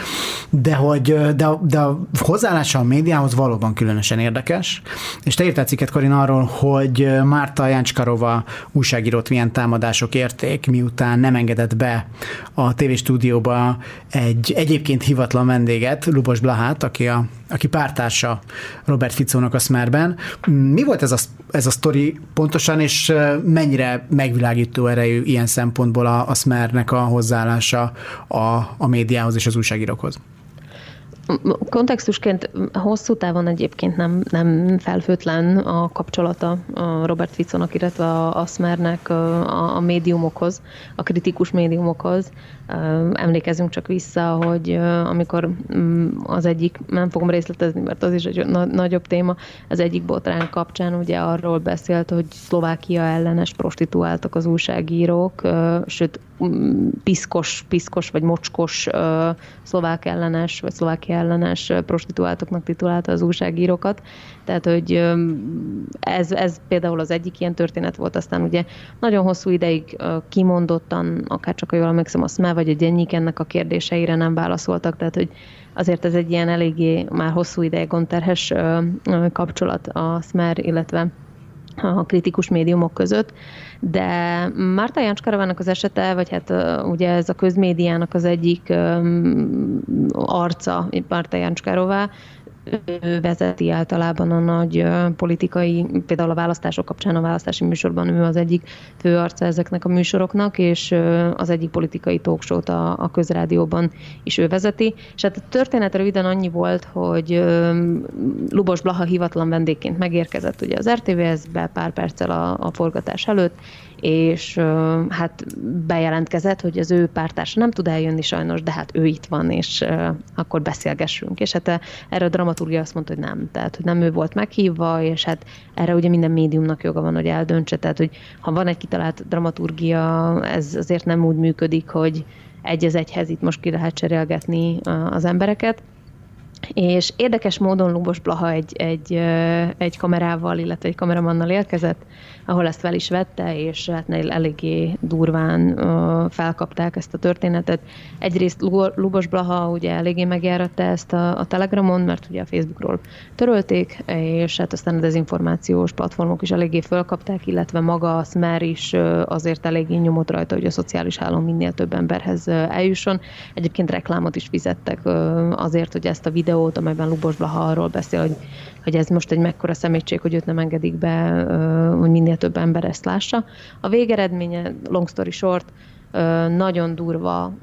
de hogy de, de a hozzáállása a médiához valóban különösen érdekes, és te írtál cikket, Karin, arról, hogy Márta Jáncskarova újságírót milyen támadások érték, miután nem engedett be a tévéstúdióba egy egyébként hivatlan vendéget, Lubos Blahát, aki, a, aki pártársa Robert Ficónak a Smerben. Mi volt ez a, ez a sztori pontosan, és mennyire megvilágító erejű ilyen szempontból a, a Smernek a hozzáállása a, a médiához és az újságírókhoz? Kontextusként hosszú távon egyébként nem, nem felfőtlen a kapcsolata Robert Ficónak, illetve a, a Smernek a, a médiumokhoz, a kritikus médiumokhoz. Emlékezünk csak vissza, hogy amikor mm, az egyik, nem fogom részletezni, mert az is egy nagyobb téma, az egyik botrán kapcsán ugye arról beszélt, hogy Szlovákia ellenes prostituáltak az újságírók, sőt mm, piszkos, piszkos vagy mocskos szlovák ellenes, vagy szlovákia ellenes prostituáltoknak titulálta az újságírókat. Tehát, hogy ez, ez például az egyik ilyen történet volt, aztán ugye nagyon hosszú ideig kimondottan, akár csak a jól emlékszem, a SME vagy a Gyennyik ennek a kérdéseire nem válaszoltak, tehát, hogy azért ez egy ilyen eléggé már hosszú ideig gonterhes kapcsolat a SMER, illetve a kritikus médiumok között, de Márta Jáncskárovának az esete, vagy hát ugye ez a közmédiának az egyik arca, Márta Jáncskárová, ő vezeti általában a nagy politikai, például a választások kapcsán a választási műsorban ő az egyik főarca ezeknek a műsoroknak, és az egyik politikai talkshow a, a közrádióban is ő vezeti. És hát a történet röviden annyi volt, hogy Lubos Blaha hivatlan vendégként megérkezett ugye az RTVS-be pár perccel a, a forgatás előtt, és hát bejelentkezett, hogy az ő pártársa nem tud eljönni sajnos, de hát ő itt van, és akkor beszélgessünk. És hát erre a dramaturgia azt mondta, hogy nem, tehát hogy nem ő volt meghívva, és hát erre ugye minden médiumnak joga van, hogy eldöntse, tehát hogy ha van egy kitalált dramaturgia, ez azért nem úgy működik, hogy egy az egyhez itt most ki lehet cserélgetni az embereket. És érdekes módon Lubos Blaha egy, egy, egy kamerával, illetve egy kameramannal érkezett, ahol ezt fel is vette, és hát eléggé durván felkapták ezt a történetet. Egyrészt Lubos Blaha ugye eléggé megjáratta ezt a, a Telegramon, mert ugye a Facebookról törölték, és hát aztán a dezinformációs platformok is eléggé felkapták, illetve maga a Smer is azért eléggé nyomott rajta, hogy a szociális hálón minél több emberhez eljusson. Egyébként reklámot is fizettek azért, hogy ezt a videót, amelyben Lubos Blaha arról beszél, hogy hogy ez most egy mekkora szemétség, hogy őt nem engedik be, hogy minél több ember ezt lássa. A végeredménye, long story short, nagyon durva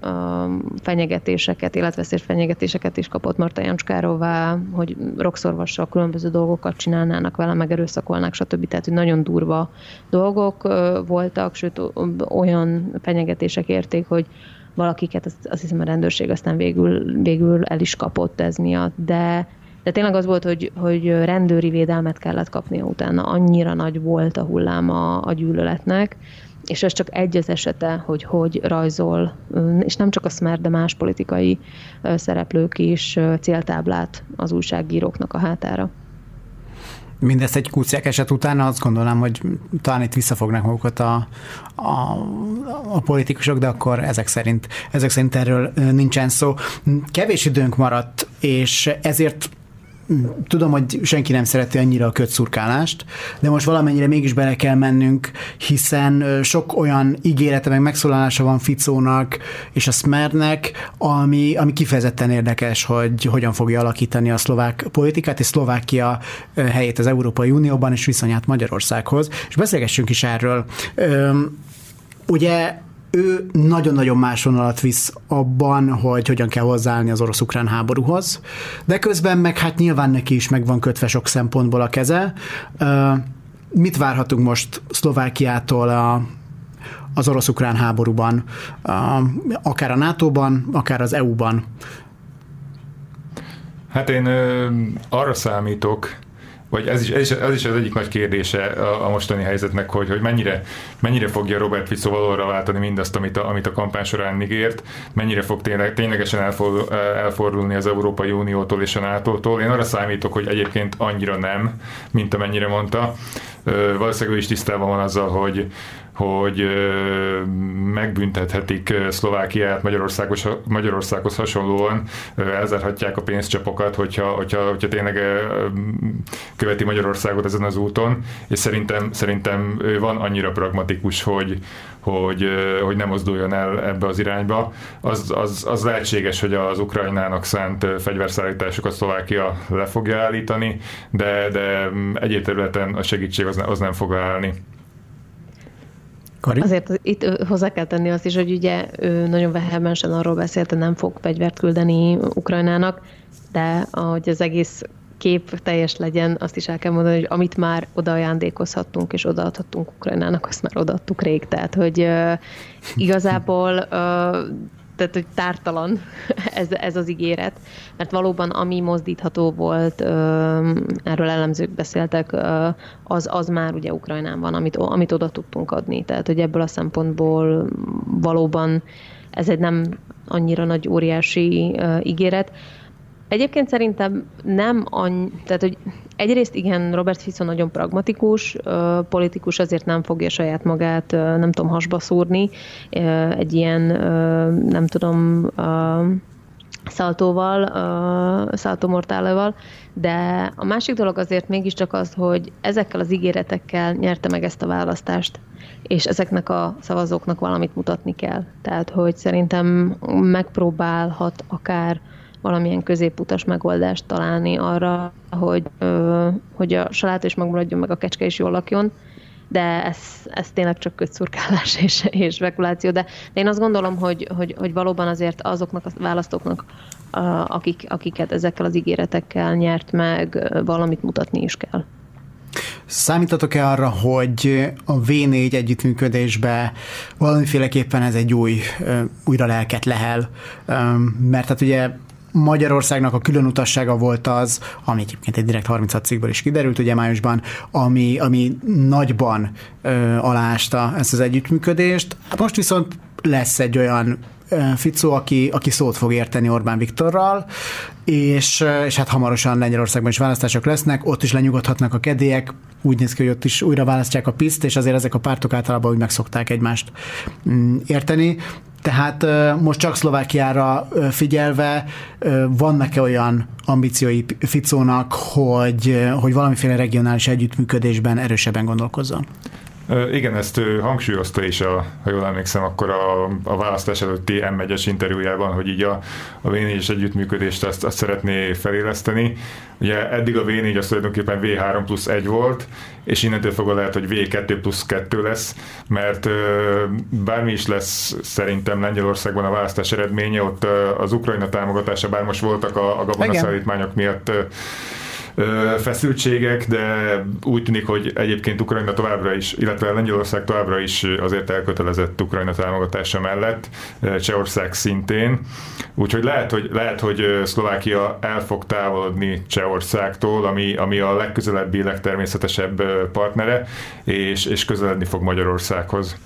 fenyegetéseket, életveszélyes fenyegetéseket is kapott Marta Jancskárová, hogy rokszorvassal különböző dolgokat csinálnának vele, megerőszakolnák, stb. Tehát, hogy nagyon durva dolgok voltak, sőt olyan fenyegetések érték, hogy valakiket, azt, azt hiszem a rendőrség aztán végül, végül el is kapott ez miatt, de de tényleg az volt, hogy, hogy rendőri védelmet kellett kapnia utána. Annyira nagy volt a hullám a, a gyűlöletnek, és ez csak egy az esete, hogy hogy rajzol, és nem csak a Smer, de más politikai szereplők is céltáblát az újságíróknak a hátára. Mindezt egy kuciák eset után azt gondolom, hogy talán itt visszafognak magukat a, a, a politikusok, de akkor ezek szerint, ezek szerint erről nincsen szó. Kevés időnk maradt, és ezért tudom, hogy senki nem szereti annyira a kötszurkálást, de most valamennyire mégis bele kell mennünk, hiszen sok olyan ígérete, meg megszólalása van Ficónak és a Smernek, ami, ami kifejezetten érdekes, hogy hogyan fogja alakítani a szlovák politikát és Szlovákia helyét az Európai Unióban és viszonyát Magyarországhoz. És beszélgessünk is erről. Ugye ő nagyon-nagyon más vonalat visz abban, hogy hogyan kell hozzáállni az orosz-ukrán háborúhoz, de közben meg hát nyilván neki is meg van kötve sok szempontból a keze. Mit várhatunk most Szlovákiától a, az orosz-ukrán háborúban, akár a NATO-ban, akár az EU-ban? Hát én arra számítok, vagy ez is, ez is, ez is az egyik nagy kérdése a, a mostani helyzetnek, hogy, hogy mennyire, mennyire fogja Robert Fico valóra váltani mindazt, amit a, amit a kampány során ígért, mennyire fog tényleg, ténylegesen elfordul, elfordulni az Európai Uniótól és a NATO-tól. Én arra számítok, hogy egyébként annyira nem, mint amennyire mondta. Valószínűleg ő is tisztában van azzal, hogy, hogy megbüntethetik Szlovákiát Magyarországos, Magyarországhoz hasonlóan, elzárhatják a pénzcsapokat, hogyha, hogyha, hogyha tényleg követi Magyarországot ezen az úton, és szerintem, szerintem ő van annyira pragmatikus, hogy, hogy, hogy nem mozduljon el ebbe az irányba. Az, az, az lehetséges, hogy az Ukrajnának szánt fegyverszállításokat Szlovákia le fogja állítani, de, de egyéb területen a segítség az, az nem fog állni. Kari? Azért itt hozzá kell tenni azt is, hogy ugye ő nagyon vehemensen arról beszélt, hogy nem fog fegyvert küldeni Ukrajnának, de ahogy az egész kép teljes legyen, azt is el kell mondani, hogy amit már odaajándékozhattunk és odaadhattunk Ukrajnának, azt már odaadtuk rég. Tehát, hogy uh, igazából uh, tehát, hogy tártalan ez, ez az ígéret, mert valóban ami mozdítható volt, erről elemzők beszéltek, az, az már ugye Ukrajnán van, amit, amit oda tudtunk adni. Tehát, hogy ebből a szempontból valóban ez egy nem annyira nagy óriási ígéret. Egyébként szerintem nem annyi, tehát hogy egyrészt igen, Robert Fico nagyon pragmatikus, politikus azért nem fogja saját magát, nem tudom, hasba szúrni, egy ilyen, nem tudom, szaltóval, uh, szaltómortálával, de a másik dolog azért mégiscsak az, hogy ezekkel az ígéretekkel nyerte meg ezt a választást, és ezeknek a szavazóknak valamit mutatni kell. Tehát, hogy szerintem megpróbálhat akár valamilyen középutas megoldást találni arra, hogy, hogy a saláta is megmaradjon, meg a kecske is jól lakjon, de ez, ez tényleg csak kötszurkálás és, és spekuláció, de, de én azt gondolom, hogy, hogy, hogy valóban azért azoknak a választóknak, akik, akiket ezekkel az ígéretekkel nyert meg, valamit mutatni is kell. Számítatok-e arra, hogy a V4 együttműködésbe valamiféleképpen ez egy új, újra lelket lehel? Mert hát ugye Magyarországnak a külön utassága volt az, ami egyébként egy direkt 36 cikkből is kiderült, ugye májusban, ami, ami nagyban ö, aláásta ezt az együttműködést. Most viszont lesz egy olyan Fico, aki, aki szót fog érteni Orbán Viktorral, és, és hát hamarosan Lengyelországban is választások lesznek, ott is lenyugodhatnak a kedélyek, úgy néz ki, hogy ott is újra választják a piszt, és azért ezek a pártok általában úgy megszokták egymást mm, érteni. Tehát most csak Szlovákiára figyelve vannak-e olyan ambíciói Ficónak, hogy, hogy valamiféle regionális együttműködésben erősebben gondolkozzon? Igen, ezt hangsúlyozta is, a, ha jól emlékszem, akkor a, a választás előtti M1-es interjújában, hogy így a, a V4-es együttműködést azt, azt szeretné feléleszteni. Ugye eddig a V4 az tulajdonképpen V3 plusz 1 volt, és innentől fogva lehet, hogy V2 plusz 2 lesz, mert bármi is lesz szerintem Lengyelországban a választás eredménye, ott az Ukrajna támogatása, bár most voltak a, a gabonaszállítmányok miatt feszültségek, de úgy tűnik, hogy egyébként Ukrajna továbbra is, illetve Lengyelország továbbra is azért elkötelezett Ukrajna támogatása mellett, Csehország szintén. Úgyhogy lehet, hogy, lehet, hogy Szlovákia el fog távolodni Csehországtól, ami, ami a legközelebbi, legtermészetesebb partnere, és, és közeledni fog Magyarországhoz.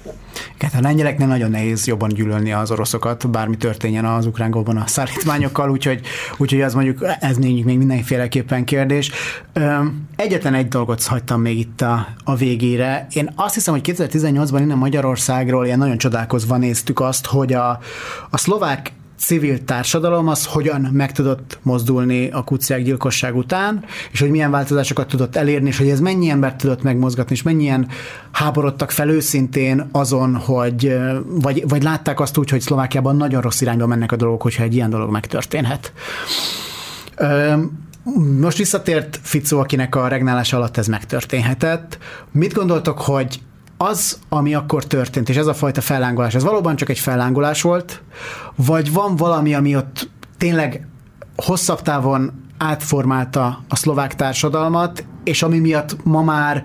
Hát a lengyeleknél nagyon nehéz jobban gyűlölni az oroszokat, bármi történjen az ukrán a szállítmányokkal, úgyhogy, úgyhogy az mondjuk, ez még mindenféleképpen kérdés. Egyetlen egy dolgot hagytam még itt a, a végére. Én azt hiszem, hogy 2018-ban innen Magyarországról ilyen nagyon csodálkozva néztük azt, hogy a, a szlovák civil társadalom az hogyan meg tudott mozdulni a kuciák gyilkosság után, és hogy milyen változásokat tudott elérni, és hogy ez mennyi embert tudott megmozgatni, és mennyien háborodtak fel őszintén azon, hogy vagy, vagy látták azt úgy, hogy Szlovákiában nagyon rossz irányba mennek a dolgok, hogyha egy ilyen dolog megtörténhet. Most visszatért Ficó, akinek a regnálás alatt ez megtörténhetett. Mit gondoltok, hogy az, ami akkor történt, és ez a fajta fellángolás, ez valóban csak egy fellángolás volt, vagy van valami, ami ott tényleg hosszabb távon átformálta a szlovák társadalmat, és ami miatt ma már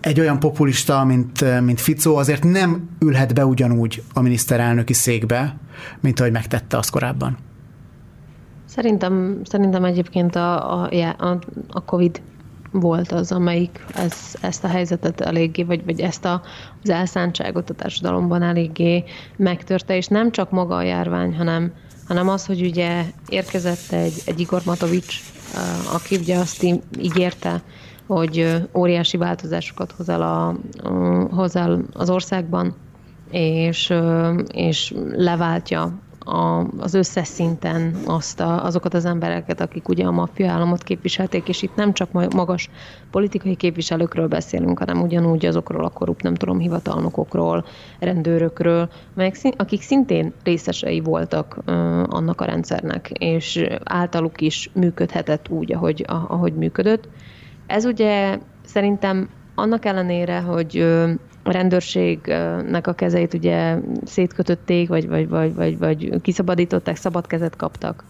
egy olyan populista, mint, mint Fico, azért nem ülhet be ugyanúgy a miniszterelnöki székbe, mint ahogy megtette azt korábban. Szerintem, szerintem egyébként a, a, a, a COVID volt az, amelyik ez, ezt a helyzetet eléggé, vagy, vagy ezt a, az elszántságot a társadalomban eléggé megtörte, és nem csak maga a járvány, hanem, hanem az, hogy ugye érkezett egy, egy Igor Matovics, aki ugye azt ígérte, hogy óriási változásokat hoz el, a, hoz el az országban, és, és leváltja a, az összes szinten azt a, azokat az embereket, akik ugye a maffia államot képviselték, és itt nem csak magas politikai képviselőkről beszélünk, hanem ugyanúgy azokról a korrupt, nem tudom, hivatalnokokról, rendőrökről, akik szintén részesei voltak uh, annak a rendszernek, és általuk is működhetett úgy, ahogy, ahogy működött. Ez ugye szerintem annak ellenére, hogy a rendőrségnek a kezeit ugye szétkötötték, vagy, vagy, vagy, vagy, vagy kiszabadították, szabad kezet kaptak,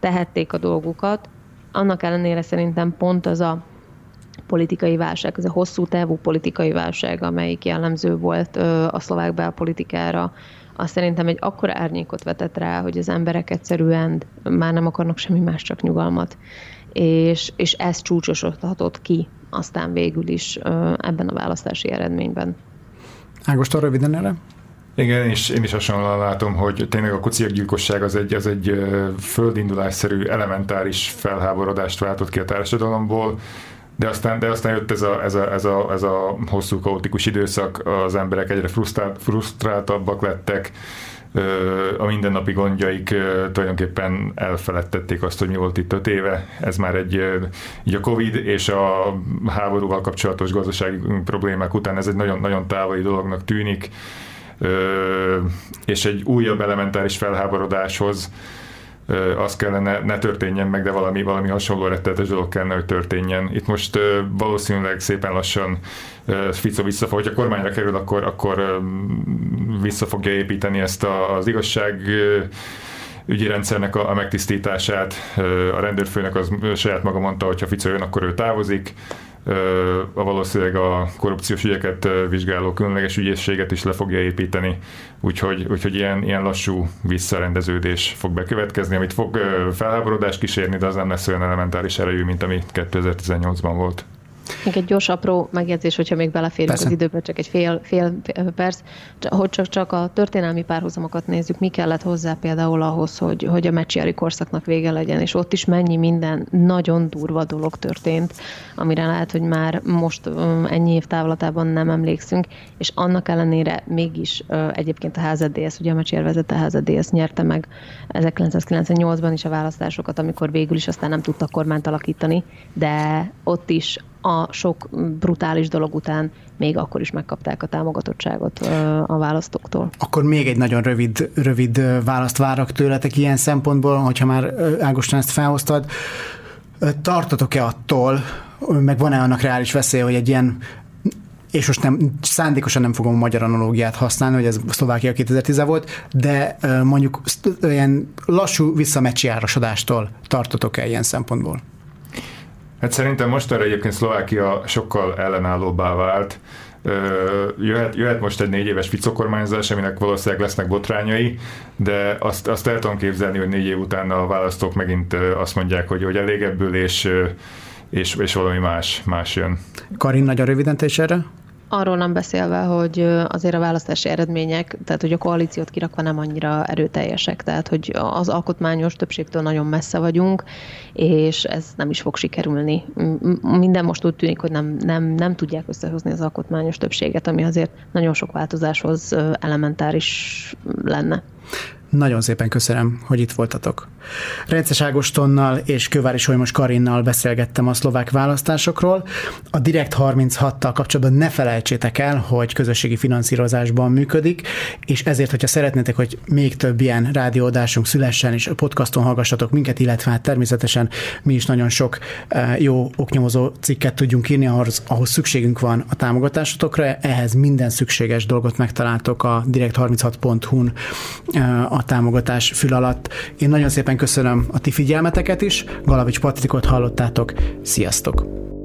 tehették a dolgukat. Annak ellenére szerintem pont az a politikai válság, ez a hosszú távú politikai válság, amelyik jellemző volt a szlovák belpolitikára, azt szerintem egy akkora árnyékot vetett rá, hogy az emberek egyszerűen már nem akarnak semmi más, csak nyugalmat. És, és ez csúcsosodhatott ki aztán végül is ebben a választási eredményben. Ágoston röviden erre? Igen, és én is hasonlóan látom, hogy tényleg a kuciak gyilkosság az egy, az egy földindulásszerű, elementáris felháborodást váltott ki a társadalomból, de aztán, de aztán jött ez a, ez, a, ez, a, ez a hosszú kaotikus időszak, az emberek egyre frusztrált, frusztráltabbak lettek, a mindennapi gondjaik tulajdonképpen elfeledtették azt, hogy mi volt itt öt éve. Ez már egy, így a Covid és a háborúval kapcsolatos gazdasági problémák után ez egy nagyon, nagyon távoli dolognak tűnik, és egy újabb elementáris felháborodáshoz az kellene, ne történjen meg, de valami, valami hasonló rettenetes dolog kellene, hogy történjen. Itt most valószínűleg szépen lassan Fico vissza fog, hogyha kormányra kerül, akkor, akkor vissza fogja építeni ezt az igazság ügyi rendszernek a, a megtisztítását. A rendőrfőnek az saját maga mondta, hogy ha Fico jön, akkor ő távozik a valószínűleg a korrupciós ügyeket vizsgáló különleges ügyészséget is le fogja építeni, úgyhogy, úgyhogy ilyen, ilyen lassú visszarendeződés fog bekövetkezni, amit fog felháborodást kísérni, de az nem lesz olyan elementáris erejű, mint ami 2018-ban volt. Még egy gyors apró megjegyzés, hogyha még beleférünk Persze. az időbe, csak egy fél, fél perc, hogy csak, csak a történelmi párhuzamokat nézzük, mi kellett hozzá például ahhoz, hogy, hogy a mecsiári korszaknak vége legyen, és ott is mennyi minden nagyon durva dolog történt, amire lehet, hogy már most ennyi év távlatában nem emlékszünk, és annak ellenére mégis egyébként a HZDS, ugye a mecsiár vezette HZDS nyerte meg 1998-ban is a választásokat, amikor végül is aztán nem tudtak kormányt alakítani, de ott is a sok brutális dolog után még akkor is megkapták a támogatottságot a választóktól. Akkor még egy nagyon rövid, rövid választ várok tőletek ilyen szempontból, hogyha már Ágoston ezt felhoztad. Tartotok-e attól, meg van-e annak reális veszély, hogy egy ilyen és most nem, szándékosan nem fogom a magyar analógiát használni, hogy ez Szlovákia 2010 volt, de mondjuk ilyen lassú visszamecsiárosodást tartotok-e ilyen szempontból? Hát szerintem most arra egyébként Szlovákia sokkal ellenállóbbá vált. Jöhet, jöhet most egy négy éves ficokormányzás, aminek valószínűleg lesznek botrányai, de azt, azt el tudom képzelni, hogy négy év után a választók megint azt mondják, hogy, hogy elég ebből, és, és, és valami más, más jön. Karin, nagyon röviden te is erre? Arról nem beszélve, hogy azért a választási eredmények, tehát hogy a koalíciót kirakva nem annyira erőteljesek, tehát hogy az alkotmányos többségtől nagyon messze vagyunk, és ez nem is fog sikerülni. Minden most úgy tűnik, hogy nem, nem, nem tudják összehozni az alkotmányos többséget, ami azért nagyon sok változáshoz elementáris lenne. Nagyon szépen köszönöm, hogy itt voltatok. Rences Ágostonnal és Kövári Solymos Karinnal beszélgettem a szlovák választásokról. A Direkt 36-tal kapcsolatban ne felejtsétek el, hogy közösségi finanszírozásban működik, és ezért, hogyha szeretnétek, hogy még több ilyen rádióadásunk szülessen, és podcaston hallgassatok minket, illetve hát természetesen mi is nagyon sok eh, jó oknyomozó cikket tudjunk írni, ahhoz, ahhoz szükségünk van a támogatásotokra. Ehhez minden szükséges dolgot megtaláltok a direkt36.hu-n eh, a támogatás fül alatt. Én nagyon szépen köszönöm a ti figyelmeteket is. Galavics Patrikot hallottátok. Sziasztok!